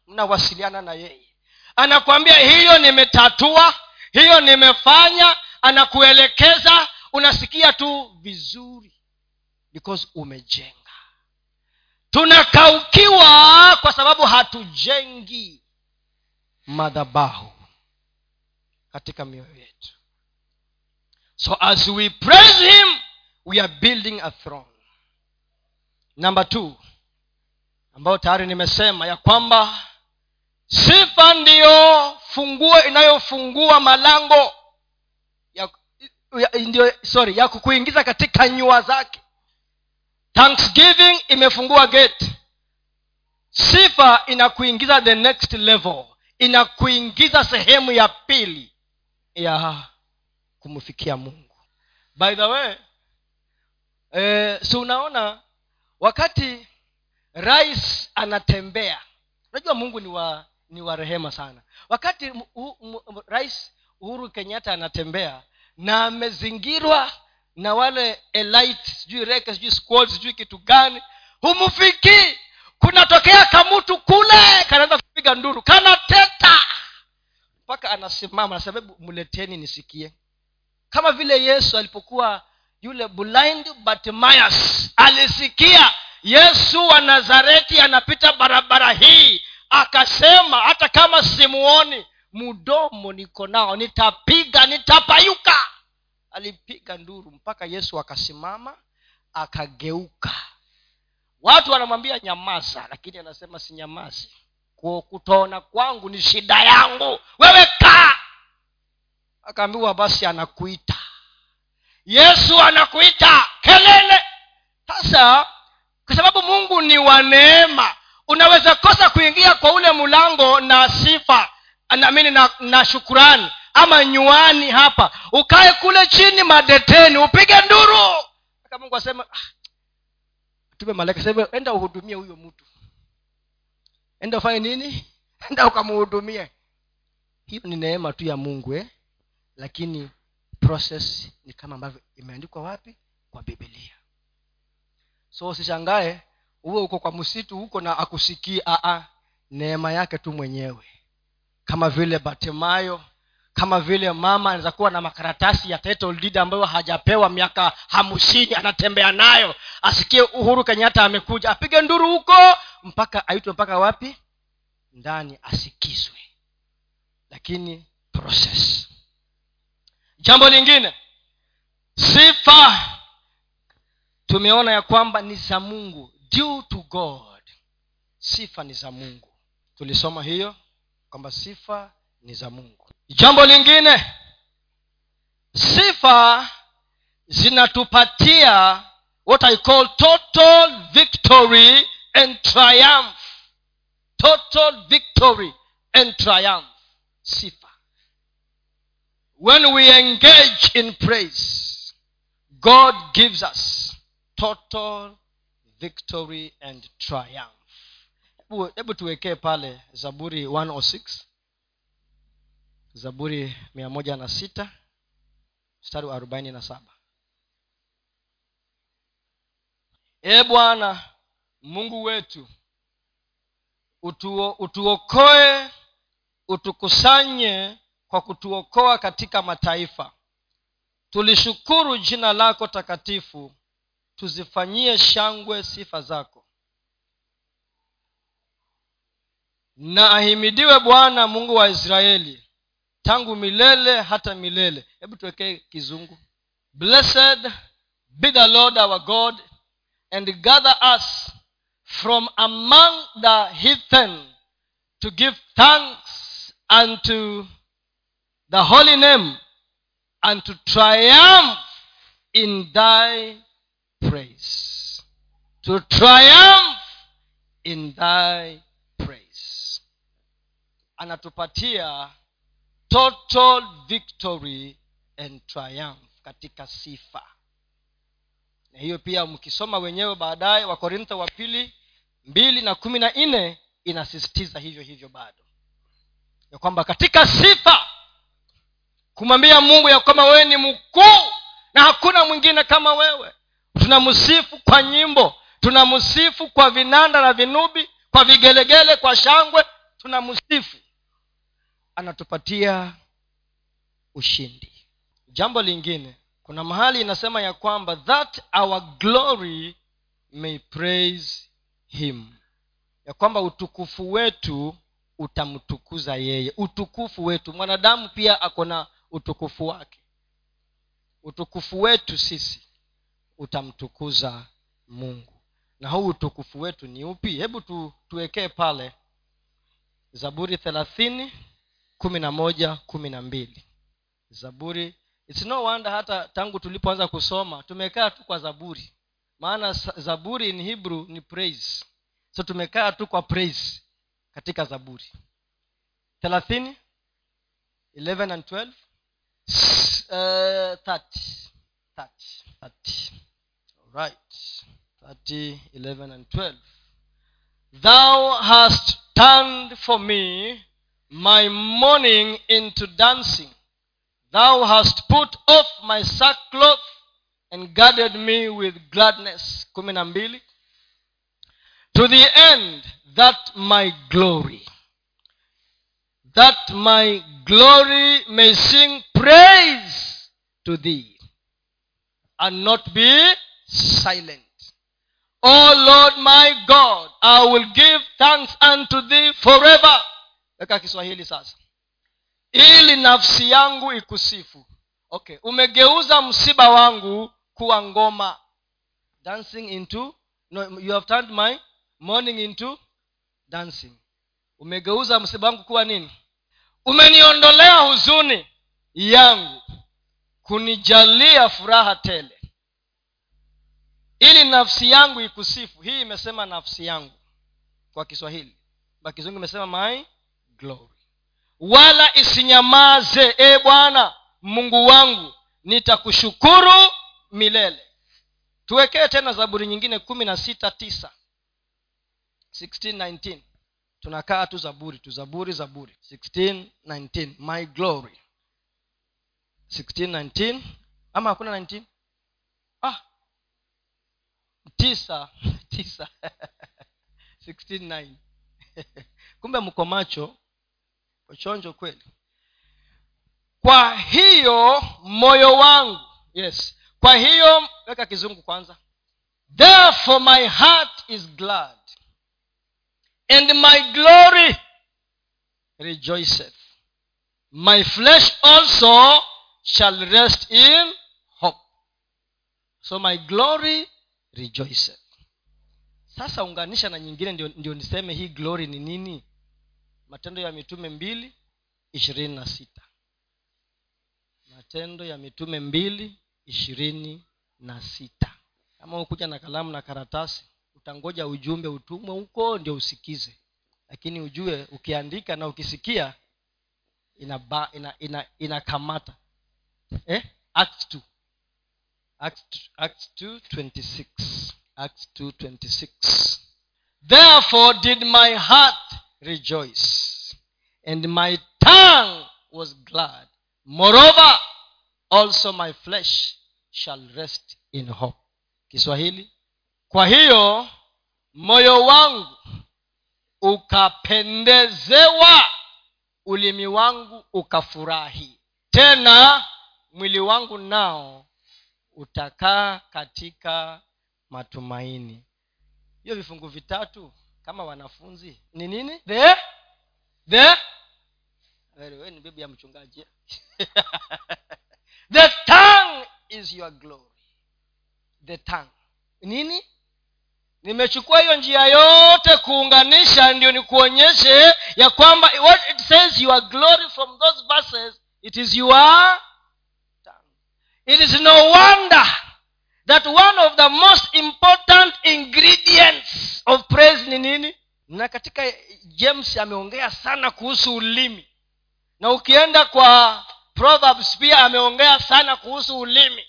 S1: mnawasiliana na yeye. Anakwambia hiyo nimetatua hiyo nimefanya anakuelekeza unasikia tu vizuri because umejenga. Tunakaukiwa kwa sababu hatujengi madhabahu katika mioyo yetu. So as we praise him we are building a throne. Namba two ambayo tayari nimesema ya kwamba sifa ndiyo funguo inayofungua malango ndio sorry ya kukuingiza katika nyua zake. Thanksgiving imefungua gate. Sifa inakuingiza the next level. Inakuingiza sehemu ya pili ya kumfikia mungu. By the way eh, si unaona wakati rais anatembea unajua mungu ni wa ni wa rehema sana. Wakati rais uhuru kenyatta anatembea na amezingirwa na wale elite sijui reke sijui squad sijui kitu gani. Humfikii kunatokea kamutu kule! Kanaanza kupiga nduru. Kanateta! Mpaka anasimama sababu mleteni nisikie. Kama vile yesu alipokuwa yule blind bartimayas alisikia yesu wa nazareti anapita barabara hii akasema hata kama simuoni mdomo niko nao nitapiga nitapayuka. Alipiga nduru mpaka yesu akasimama akageuka. Watu wanamwambia nyamaza lakini anasema si nyamazi kutoona kwangu ni shida yangu. Wewe kaa. Akaambiwa basi anakuita. Yesu anakuita. Kelele. Sasa kwa sababu mungu ni wa neema unaweza kosa kuingia kwa ule mlango na sifa namini na, na shukurani. Ama nywani hapa. Ukae kule chini madeteni upige nduru. Aka mungu asema ah, tume malaika sema enda uhudumie huyo mtu. Enda ufanye nini? [laughs] Enda ukamhudumie hiyo ni neema tu ya mungu eh? lakini process ni kama ambavyo imeandikwa wapi? Kwa bibilia so usishangae uwe uko kwa msitu huko na akusikii aa neema yake tu mwenyewe kama vile batemayo kama vile mama anaweza kuwa na makaratasi ya title deed ambayo hajapewa miaka hamsini anatembea nayo. Asikie uhuru kenyatta amekuja apige nduru huko mpaka aitwe mpaka wapi? Ndani asikizwe. Lakini process. Jambo lingine. Sifa tumeona ya kwamba ni za mungu. Due to god. Sifa ni za mungu. Tulisoma hiyo kwamba sifa ni za mungu. Jambo lingine sifa zinatupatia what i call total victory and triumph. Total victory and triumph. Sifa. When we engage in praise god gives us total victory and triumph hebu tuwekee pale zaburi 106 zaburi mia moja na sita mstari ee bwana mungu wetu utuo, utuokoe utukusanye kwa kutuokoa katika mataifa. Tulishukuru jina lako takatifu tuzifanyie shangwe sifa zako na ahimidiwe bwana mungu wa israeli tangu milele hata milele. Hebu tuwekee kizungu. Blessed be the lord our god and gather us from among the heathen to give thanks unto the holy name and to triumph in thy praise. To triumph in thy anatupatia total victory and triumph katika sifa. Na hiyo pia mkisoma wenyewe baadaye wakorintho wa pili mbili na kumi na nne inasisitiza hivyo hivyo bado. Ya kwamba katika sifa kumwambia mungu ya kwamba wewe ni mkuu na hakuna mwingine kama wewe. Tunamsifu kwa nyimbo tunamsifu kwa vinanda na vinubi kwa vigelegele kwa shangwe tunamsifu anatupatia ushindi. Jambo lingine kuna mahali inasema ya kwamba that our glory may praise him. Ya kwamba utukufu wetu utamtukuza yeye. Utukufu wetu mwanadamu pia ako na utukufu wake. Utukufu wetu sisi utamtukuza mungu. Na huu utukufu wetu ni upi? Hebu tu, tuwekee pale zaburi thelathini kumi na moja kumi na mbili. Zaburi. It's no wonder hata tangu tulipoanza kusoma tumekaa tu kwa zaburi. Maana zaburi in hebrew ni praise. So tumekaa tu kwa praise katika zaburi. Thelathini 11 and 12 uh, 30 30 30 right. 30 11 and 12 thou hast turned for me my morning into dancing. Thou hast put off my sackcloth and guarded me with gladness. To the end that my glory that my glory may sing praise to thee and not be silent. O lord my god i will give thanks unto thee forever weka kiswahili sasa. Ili nafsi yangu ikusifu. Okay umegeuza msiba wangu kuwa ngoma. Dancing into no, you have turned my morning into dancing. Umegeuza msiba wangu kuwa nini? Umeniondolea huzuni yangu. Kunijalia furaha tele. Ili nafsi yangu ikusifu. Hii imesema nafsi yangu kwa kiswahili. Bakizungu imesema my glory. Wala isinyamaze e bwana mungu wangu nitakushukuru milele. Tuwekee tena zaburi nyingine kumi na sita tisa. 16, tunakaa tu zaburi tu zaburi zaburi. 16, my glory. 16, ama hakuna 19 ah! Tisa [laughs] tisa. [laughs] 16, [laughs] kumbe mko macho chonjo kweli? Kwa hiyo moyo wangu yes. Kwa hiyo weka kizungu kwanza. Therefore my heart is glad. And my glory rejoiceth. My flesh also shall rest in hope. So my glory rejoiceth. Sasa unganisha na nyingine ndio, ndio niseme hii glory ni nini matendo ya mitume mbili ishirini na sita matendo ya mitume mbili ishirini na sita kama ukuja na kalamu na karatasi utangoja ujumbe utumwe huko ndio usikize lakini ujue ukiandika na ukisikia inakamata ina, ina, ina eh? act 2. Acts, Acts 2, 26. Acts 2, 26. therefore did my heart rejoice. And my tongue was glad. Moreover also my flesh shall rest in hope. Kiswahili. Kwa hiyo moyo wangu ukapendezewa ulimi wangu ukafurahi. Tena mwili wangu nao utakaa katika matumaini. Hiyo vifungu vitatu kama wanafunzi. Ni nini? The the we ni bibi ya mchungaji. [laughs] The tongue is your glory. The tongue. Nini? Nimechukua hiyo njia yote kuunganisha ndio nikuonyeshe ya kwamba what it says your glory from those verses it is your tongue. it is no wonder that one of the most important ingredients of praise ni nini? Na katika james ameongea sana kuhusu ulimi. Na ukienda kwa proverbs pia ameongea sana kuhusu ulimi.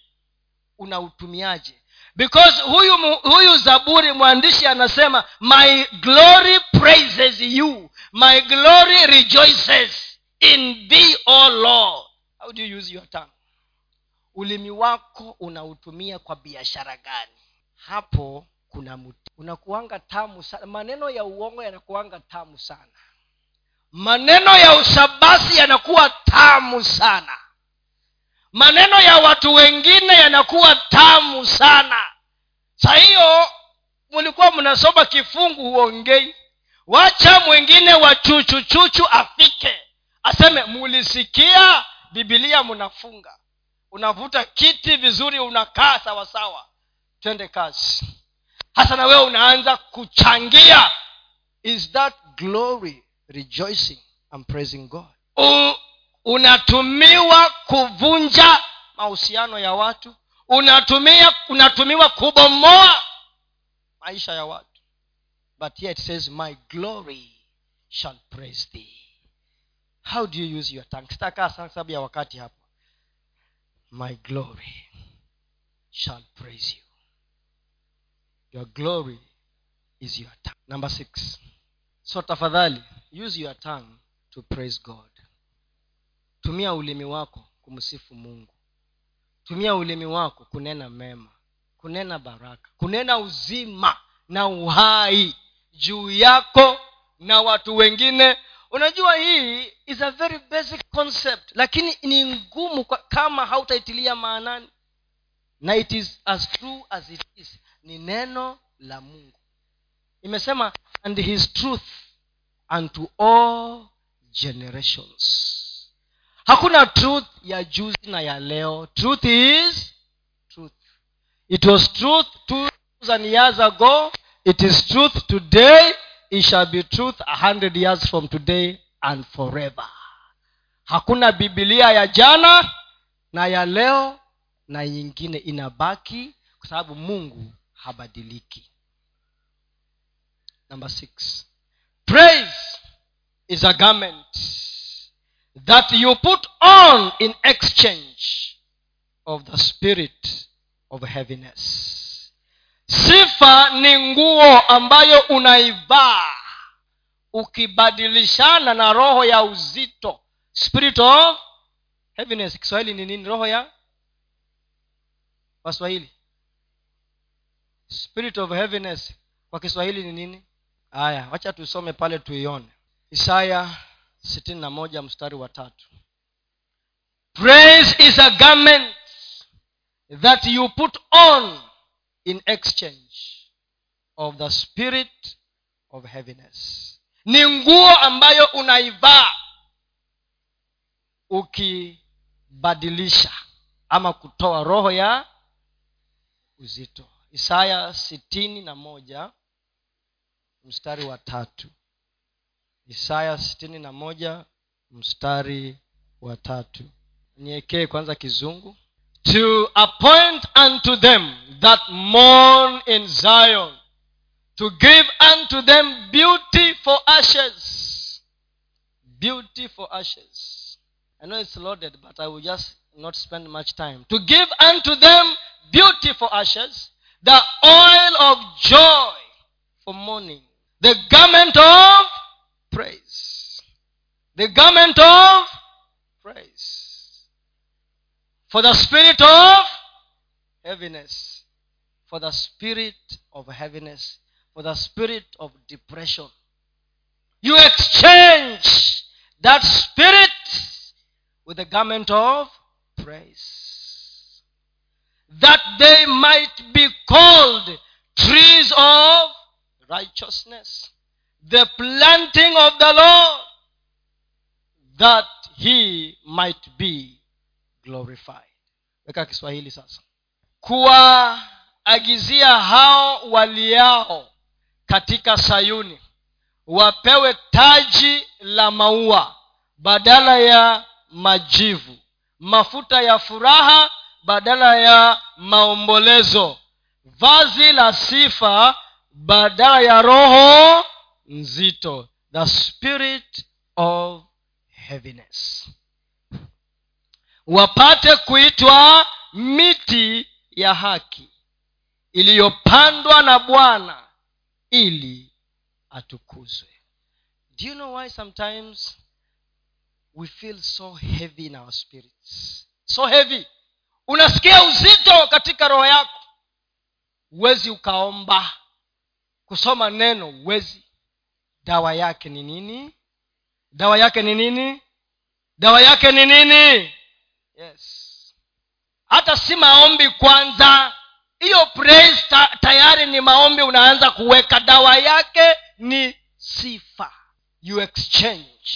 S1: Unautumiaje? Because huyu huyu zaburi mwandishi anasema my glory praises you. My glory rejoices in thee o lord. How do you use your tongue ulimi wako unautumia kwa biashara gani? Hapo kuna mti. Unakuanga tamu sana maneno ya uongo yanakuanga tamu sana. Maneno ya usabasi yanakuwa tamu sana. Maneno ya watu wengine yanakuwa tamu sana. Sa hiyo mlikuwa mnasoma kifungu huongei. Wacha mwingine wa chuchuchuchu afike. Aseme mulisikia bibilia mnafunga unavuta kiti vizuri unakaa sawasawa twende kazi. Hasa na wewe unaanza kuchangia. Is that glory rejoicing and praising god? U, unatumiwa kuvunja mahusiano ya watu. Unatumia unatumiwa kubomoa maisha ya watu. But yet says my glory shall praise thee. How do you use your tongue? Sitakaa sababu ya wakati hapa my glory shall praise you. Your glory is your tongue. Number six. So tafadhali use your tongue to praise god. Tumia ulimi wako kumsifu mungu. Tumia ulimi wako kunena mema kunena baraka kunena uzima na uhai juu yako na watu wengine unajua hii is a very basic concept lakini ni ngumu kama hautaitilia maanani. Na it is as true as it is. Ni neno la mungu. Imesema and his truth unto all generations. Hakuna truth ya juzi na ya leo. Truth is truth. It was truth two thousand years ago. It is truth today it shall be truth a hundred years from today and forever. Hakuna bibilia ya jana na ya leo na nyingine inabaki kwa sababu mungu habadiliki. Number six. Praise is a garment that you put on in exchange of the spirit of heaviness sifa ni nguo ambayo unaivaa ukibadilishana na roho ya uzito. Spirit of heaviness. Kiswahili ni nini? Roho ya waswahili. Spirit of heaviness. Kwa kiswahili ni nini? Haya wacha tusome pale tuione. Isaya sitini na moja mstari wa tatu. Praise is a garment that you put on in exchange of the spirit of heaviness. Ni nguo ambayo unaivaa ukibadilisha ama kutoa roho ya uzito. Isaya sitini na moja mstari wa tatu. Isaya sitini na moja mstari wa tatu. Niekee kwanza kizungu to appoint unto them that mourn in zion to give unto them beauty for ashes. Beauty for ashes. I know it's loaded but i will just not spend much time. To give unto them beauty for ashes the oil of joy for mourning the garment of praise. The garment of praise for the spirit of heaviness. For the spirit of heaviness. For the spirit of depression. You exchange that spirit with the garment of praise. That they might be called trees of righteousness. The planting of the lord. That he might be weka kiswahili sasa. Kuwaagizia hao waliao katika sayuni wapewe taji la maua badala ya majivu mafuta ya furaha badala ya maombolezo vazi la sifa badala ya roho nzito the spirit of heaviness wapate kuitwa miti ya haki iliyopandwa na bwana ili atukuzwe. Do you know why sometimes we feel so heavy in our spirits? So heavy. Unasikia uzito katika roho yako. Huwezi ukaomba kusoma neno huwezi. Dawa yake ni nini? Dawa yake ni nini? Dawa yake ni nini yes. Hata si maombi kwanza. Hiyo praise ta, tayari ni maombi unaanza kuweka dawa yake ni sifa. You exchange.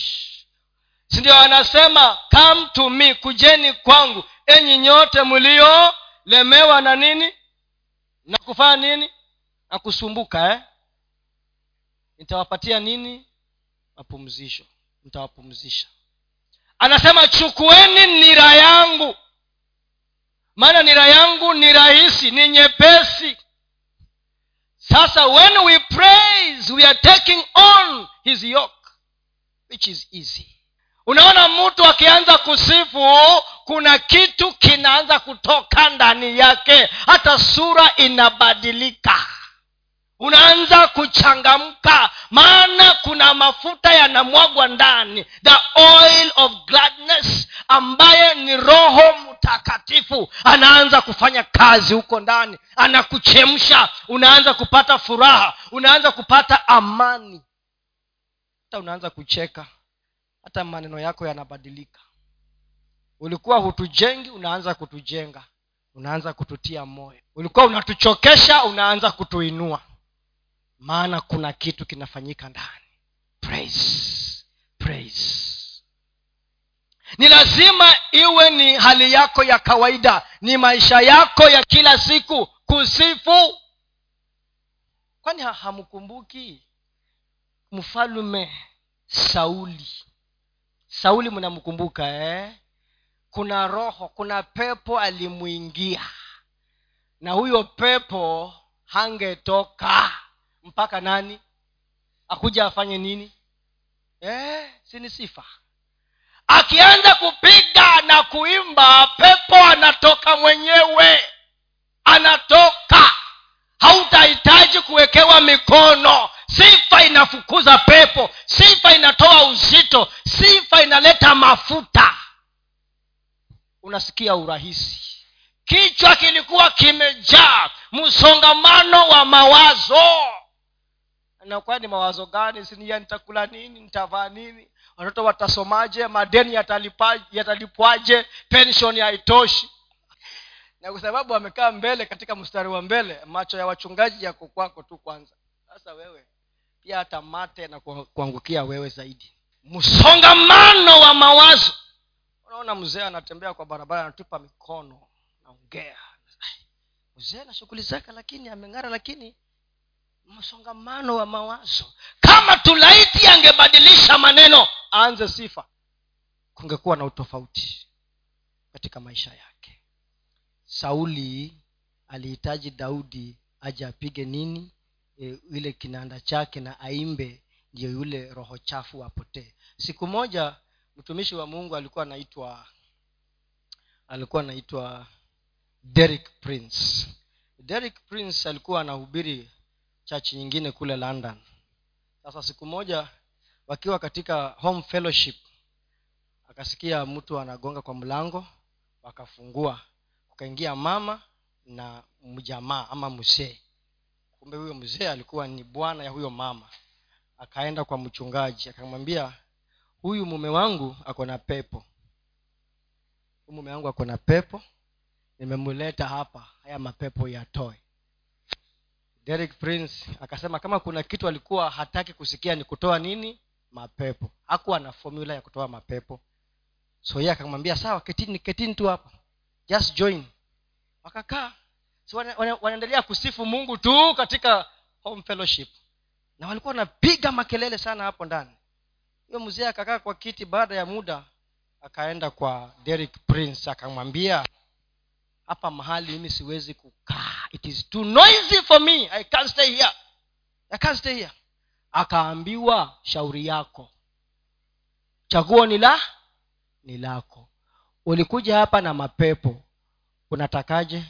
S1: Sindio anasema come to me kujeni kwangu. Enyi nyote mliolemewa na nini? Na kufanya nini? Na kusumbuka eh? nitawapatia nini? Mapumzisho. Nitawapumzisha anasema chukueni nira yangu. Maana nira yangu ni rahisi ni nyepesi. Sasa when we praise we are taking on his yoke which is easy. Unaona mtu akianza kusifu kuna kitu kinaanza kutoka ndani yake. Hata sura inabadilika unaanza kuchangamka maana kuna mafuta yanamwagwa ndani. The oil of gladness ambaye ni roho mtakatifu anaanza kufanya kazi huko ndani. Anakuchemsha unaanza kupata furaha unaanza kupata amani. Hata unaanza kucheka hata maneno yako yanabadilika. Ulikuwa hutujengi unaanza kutujenga. Unaanza kututia moyo. Ulikuwa unatuchokesha unaanza kutuinua maana kuna kitu kinafanyika ndani. Praise. Praise. Ni lazima iwe ni hali yako ya kawaida. Ni maisha yako ya kila siku. Kusifu. Kwani hamkumbuki mfalume sauli? Sauli mnamkumbuka eh? kuna roho kuna pepo alimwingia. Na huyo pepo hangetoka mpaka nani? Akuja afanye nini? Eh, sini sifa. Akianza kupiga na kuimba pepo anatoka mwenyewe. Anatoka. Hautahitaji kuwekewa mikono. Sifa inafukuza pepo. Sifa inatoa uzito. Sifa inaleta mafuta. Unasikia urahisi. Kichwa kilikuwa kimejaa. Msongamano wa mawazo nakuwa ni mawazo gani? Sinia nitakula nini? Nitavaa nini? Watoto watasomaje? Madeni yatalipwaje? Penshon haitoshi. Na kwa sababu amekaa mbele katika mstari wa mbele macho ya wachungaji yako kwako tu kwanza. Sasa wewe pia hata mate na kuangukia wewe zaidi. Msongamano wa mawazo. Unaona mzee anatembea kwa barabara anatupa mikono naongea mzee na shughuli zake lakini ameng'ara lakini msongamano wa mawazo. Kama tulaiti angebadilisha maneno aanze sifa kungekuwa na utofauti katika maisha yake. Sauli alihitaji daudi aje apige nini e, ile kinanda chake na aimbe ndio yule roho chafu apotee. Siku moja mtumishi wa mungu alikuwa anaitwa alikuwa anaitwa derek prince. Derek prince alikuwa anahubiri chachi nyingine kule london. Sasa siku moja wakiwa katika home fellowship akasikia mtu anagonga kwa mlango wakafungua. Ukaingia mama na mjamaa ama mzee. Kumbe huyo mzee alikuwa ni bwana ya huyo mama. Akaenda kwa mchungaji akamwambia huyu mume wangu ako na pepo. Huyu mume wangu ako na pepo. Nimemleta hapa haya mapepo yatoe derek prince akasema kama kuna kitu alikuwa hataki kusikia ni kutoa nini? Mapepo. Hakuwa na formula ya kutoa mapepo. So yeye akamwambia sawa ketini ketini tu hapa. Just join. Wakakaa. So wana, wana, wanaendelea kusifu mungu tu katika home fellowship. Na walikuwa wanapiga makelele sana hapo ndani. Huyo mzee akakaa kwa kiti baada ya muda akaenda kwa Derek prince akamwambia hapa mahali mimi siwezi kukaa. It is too noisy for me. I can't stay here. I can't stay here. Akaambiwa shauri yako. Chaguo ni la ni lako. Ulikuja hapa na mapepo. Unatakaje?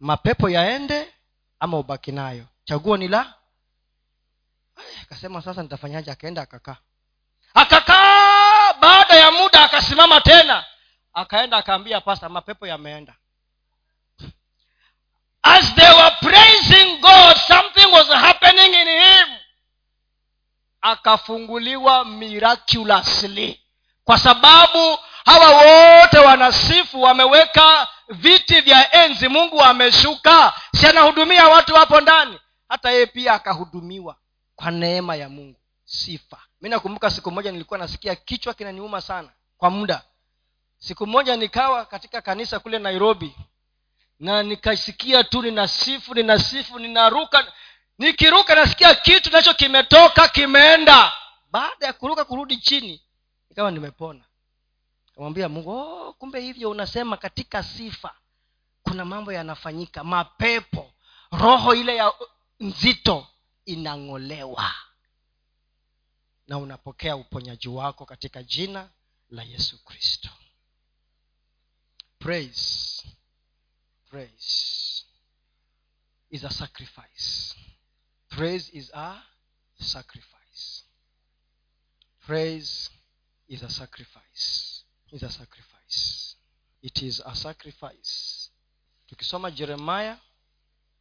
S1: Mapepo yaende ama ubaki nayo? Chaguo ni la? Akasema sasa nitafanyaje? Akaenda akakaa. Akakaa. Baada ya muda akasimama tena. Akaenda akaambia pasta mapepo yameenda as they were praising god something was happening in him. Akafunguliwa miraculously. Kwa sababu hawa wote wanasifu wameweka viti vya enzi. Mungu ameshuka. Si anahudumia watu hapo ndani? Hata yeye pia akahudumiwa kwa neema ya mungu. Sifa. Mi nakumbuka siku moja nilikuwa nasikia kichwa kinaniuma sana kwa muda. Siku moja nikawa katika kanisa kule nairobi na nikasikia tu ninasifu ninasifu ninaruka. Nikiruka nasikia kitu nacho kimetoka kimeenda. Baada ya kuruka kurudi chini ikawa nimepona. Kamwambia mungu oh, kumbe hivyo unasema katika sifa kuna mambo yanafanyika. Mapepo roho ile ya nzito inang'olewa. Na unapokea uponyaji wako katika jina la yesu kristo. Praise praise is a sacrifice. Praise is a sacrifice. Praise is a sacrifice. Is a sacrifice. It is a sacrifice. Tukisoma jeremiah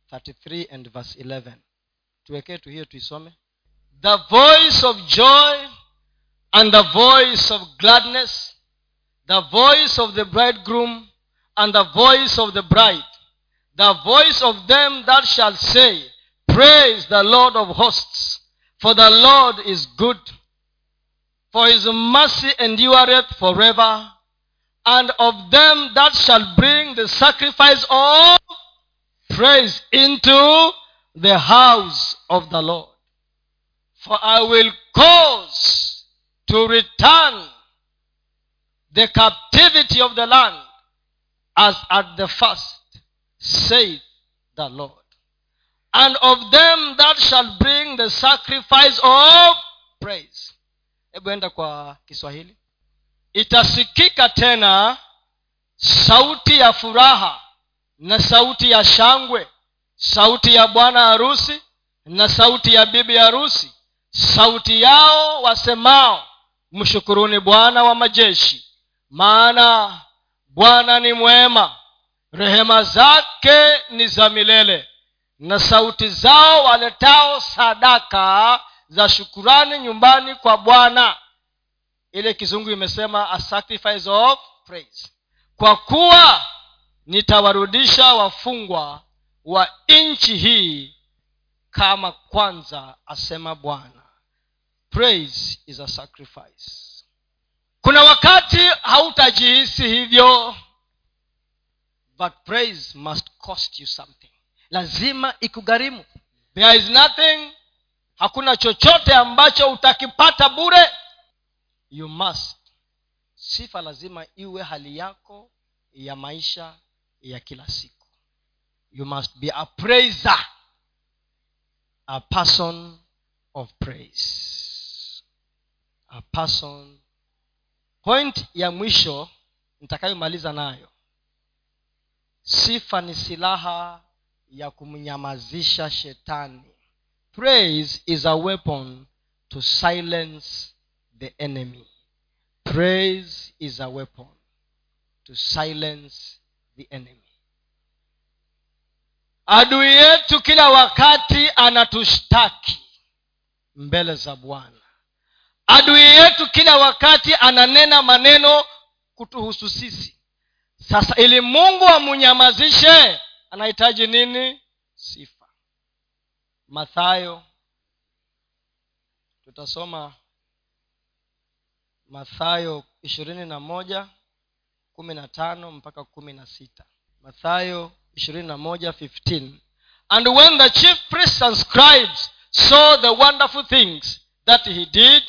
S1: 33 and verse 11 tuwekee tu hiyo tuisome. The voice of joy and the voice of gladness the voice of the bridegroom and the voice of the bride the voice of them that shall say praise the lord of hosts for the lord is good. For his mercy endureth forever and of them that shall bring the sacrifice of praise into the house of the lord. For i will cause to return the captivity of the land as at the first saith the lord. And of them that shall bring the sacrifice of praise. Hebu enda kwa kiswahili. Itasikika tena sauti ya furaha na sauti ya shangwe sauti ya bwana harusi na sauti ya bibi harusi sauti yao wasemao mshukuruni bwana wa majeshi maana bwana ni mwema. Rehema zake ni za milele. Na sauti zao waletao sadaka za shukurani nyumbani kwa bwana. Ile kizungu imesema a sacrifice of praise. Kwa kuwa nitawarudisha wafungwa wa nchi hii kama kwanza asema bwana. Praise is a sacrifice kuna wakati hautajihisi hivyo but praise must cost you something. Lazima ikugharimu. There is nothing hakuna chochote ambacho utakipata bure. You must sifa lazima iwe hali yako ya maisha ya kila siku. You must be a praiser a person of praise. A person point ya mwisho nitakayomaliza nayo. Sifa ni silaha ya kumnyamazisha shetani. Praise is a weapon to silence the enemy. Praise is a weapon to silence the enemy. Adui yetu kila wakati anatushtaki mbele za bwana adui yetu kila wakati ananena maneno kutuhusu sisi. Sasa ili mungu amunyamazishe anahitaji nini? Sifa. Mathayo. Tutasoma mathayo ishirini na moja kumi na tano mpaka kumi na sita. Mathayo ishirini na moja 15 and when the chief priests and scribes saw the wonderful things that he did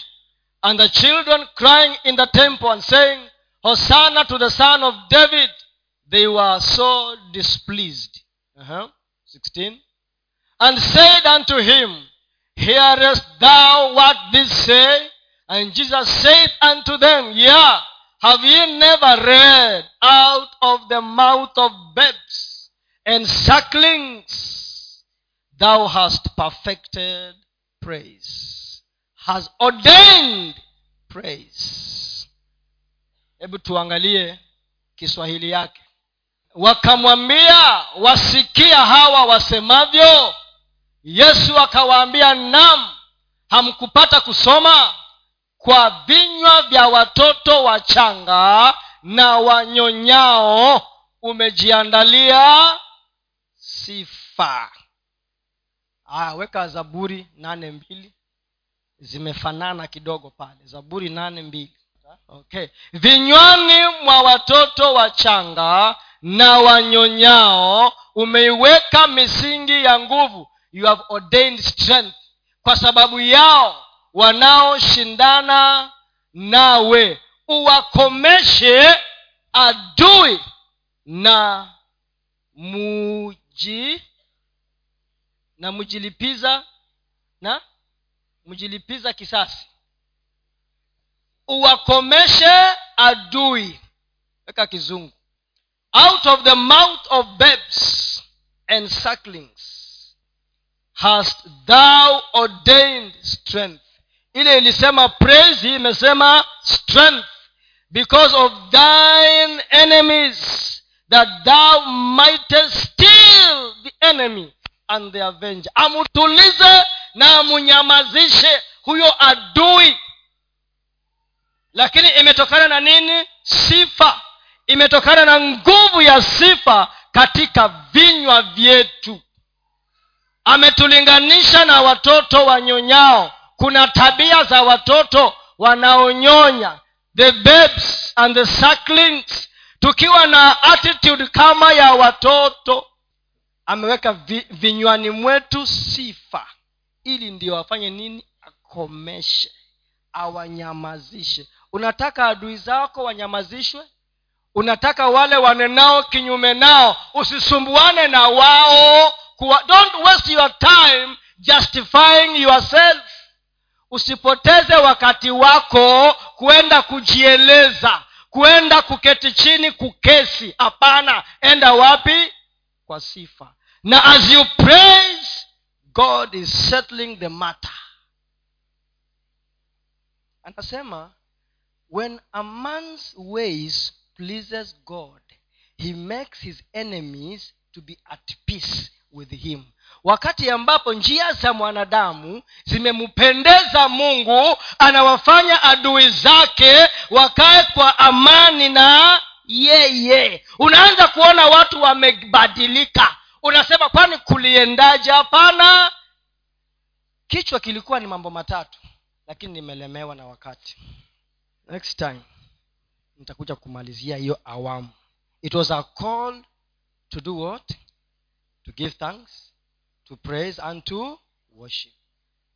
S1: and the children crying in the temple and saying hosanna to the son of david they were so displeased. Uh-huh. 16 and said unto him hearest thou what this say and jesus said unto them yeah have ye never read out of the mouth of babes and sucklings? Thou hast perfected praise has ordained praise. Hebu tuangalie kiswahili yake. Wakamwambia wasikia hawa wasemavyo. Yesu akawaambia nam hamkupata kusoma? Kwa vinywa vya watoto wachanga na wanyonyao umejiandalia sifa. Ah, weka zaburi nane mbili zimefanana kidogo pale. Zaburi nane mbili. Okay. Vinywani mwa watoto wachanga na wanyonyao umeiweka misingi ya nguvu. You have ordained strength. Kwa sababu yao wanaoshindana nawe uwakomeshe adui na muji na mjilipiza na mjilipiza kisasi. Uwakomeshe adui. Weka kizungu. Out of the mouth of babes and sucklings hast thou ordained strength. Ile ilisema praise imesema strength. Because of thine enemies that thou mightest still the enemy and the avenger. Amutulize na amunyamazishe huyo adui. Lakini imetokana na nini? Sifa. Imetokana na nguvu ya sifa katika vinywa vyetu. Ametulinganisha na watoto wanyonyao. Kuna tabia za watoto wanaonyonya. The babes and the sucklings. Tukiwa na attitude kama ya watoto ameweka vi, vinywani mwetu sifa ili ndio afanye nini? Akomeshe awanyamazishe. Unataka adui zako wanyamazishwe? Unataka wale wanenao kinyume nao usisumbuane na wao kuwa, don't waste your time justifying yourself. Usipoteze wakati wako kuenda kujieleza kuenda kuketi chini kukesi. Hapana enda wapi? Kwa sifa na as you praise god is settling the matter. Anasema when a man's ways pleases god he makes his enemies to be at peace with him. Wakati ambapo njia za mwanadamu zimempendeza mungu anawafanya adui zake wakae kwa amani na yeye. Unaanza kuona watu wamebadilika unasema kwani kuliendaje? Hapana. Kichwa kilikuwa ni mambo matatu lakini nimelemewa na wakati. Next time nitakuja kumalizia hiyo awamu. It was a call to do what? To give thanks to praise and to worship.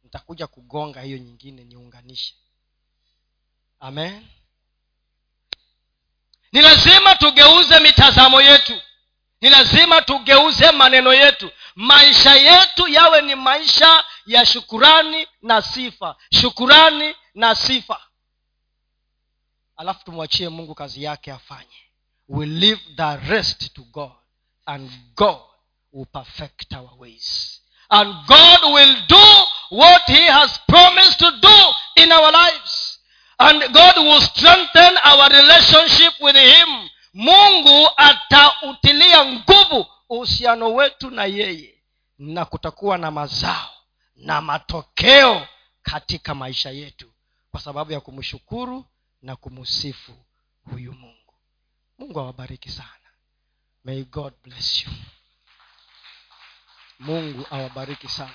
S1: Nitakuja kugonga hiyo nyingine niunganishe. Amen. Ni lazima tugeuze mitazamo yetu ni lazima tugeuze maneno yetu. Maisha yetu yawe ni maisha ya shukurani na sifa. Shukurani na sifa. Alafu tumwachie mungu kazi yake afanye. We leave the rest to god. And god will perfect our ways. And god will do what he has promised to do in our lives. And god will strengthen our relationship with him mungu atautilia nguvu uhusiano wetu na yeye na kutakuwa na mazao na matokeo katika maisha yetu kwa sababu ya kumshukuru na kumsifu huyu mungu. Mungu awabariki sana. May god bless you. Mungu awabariki sana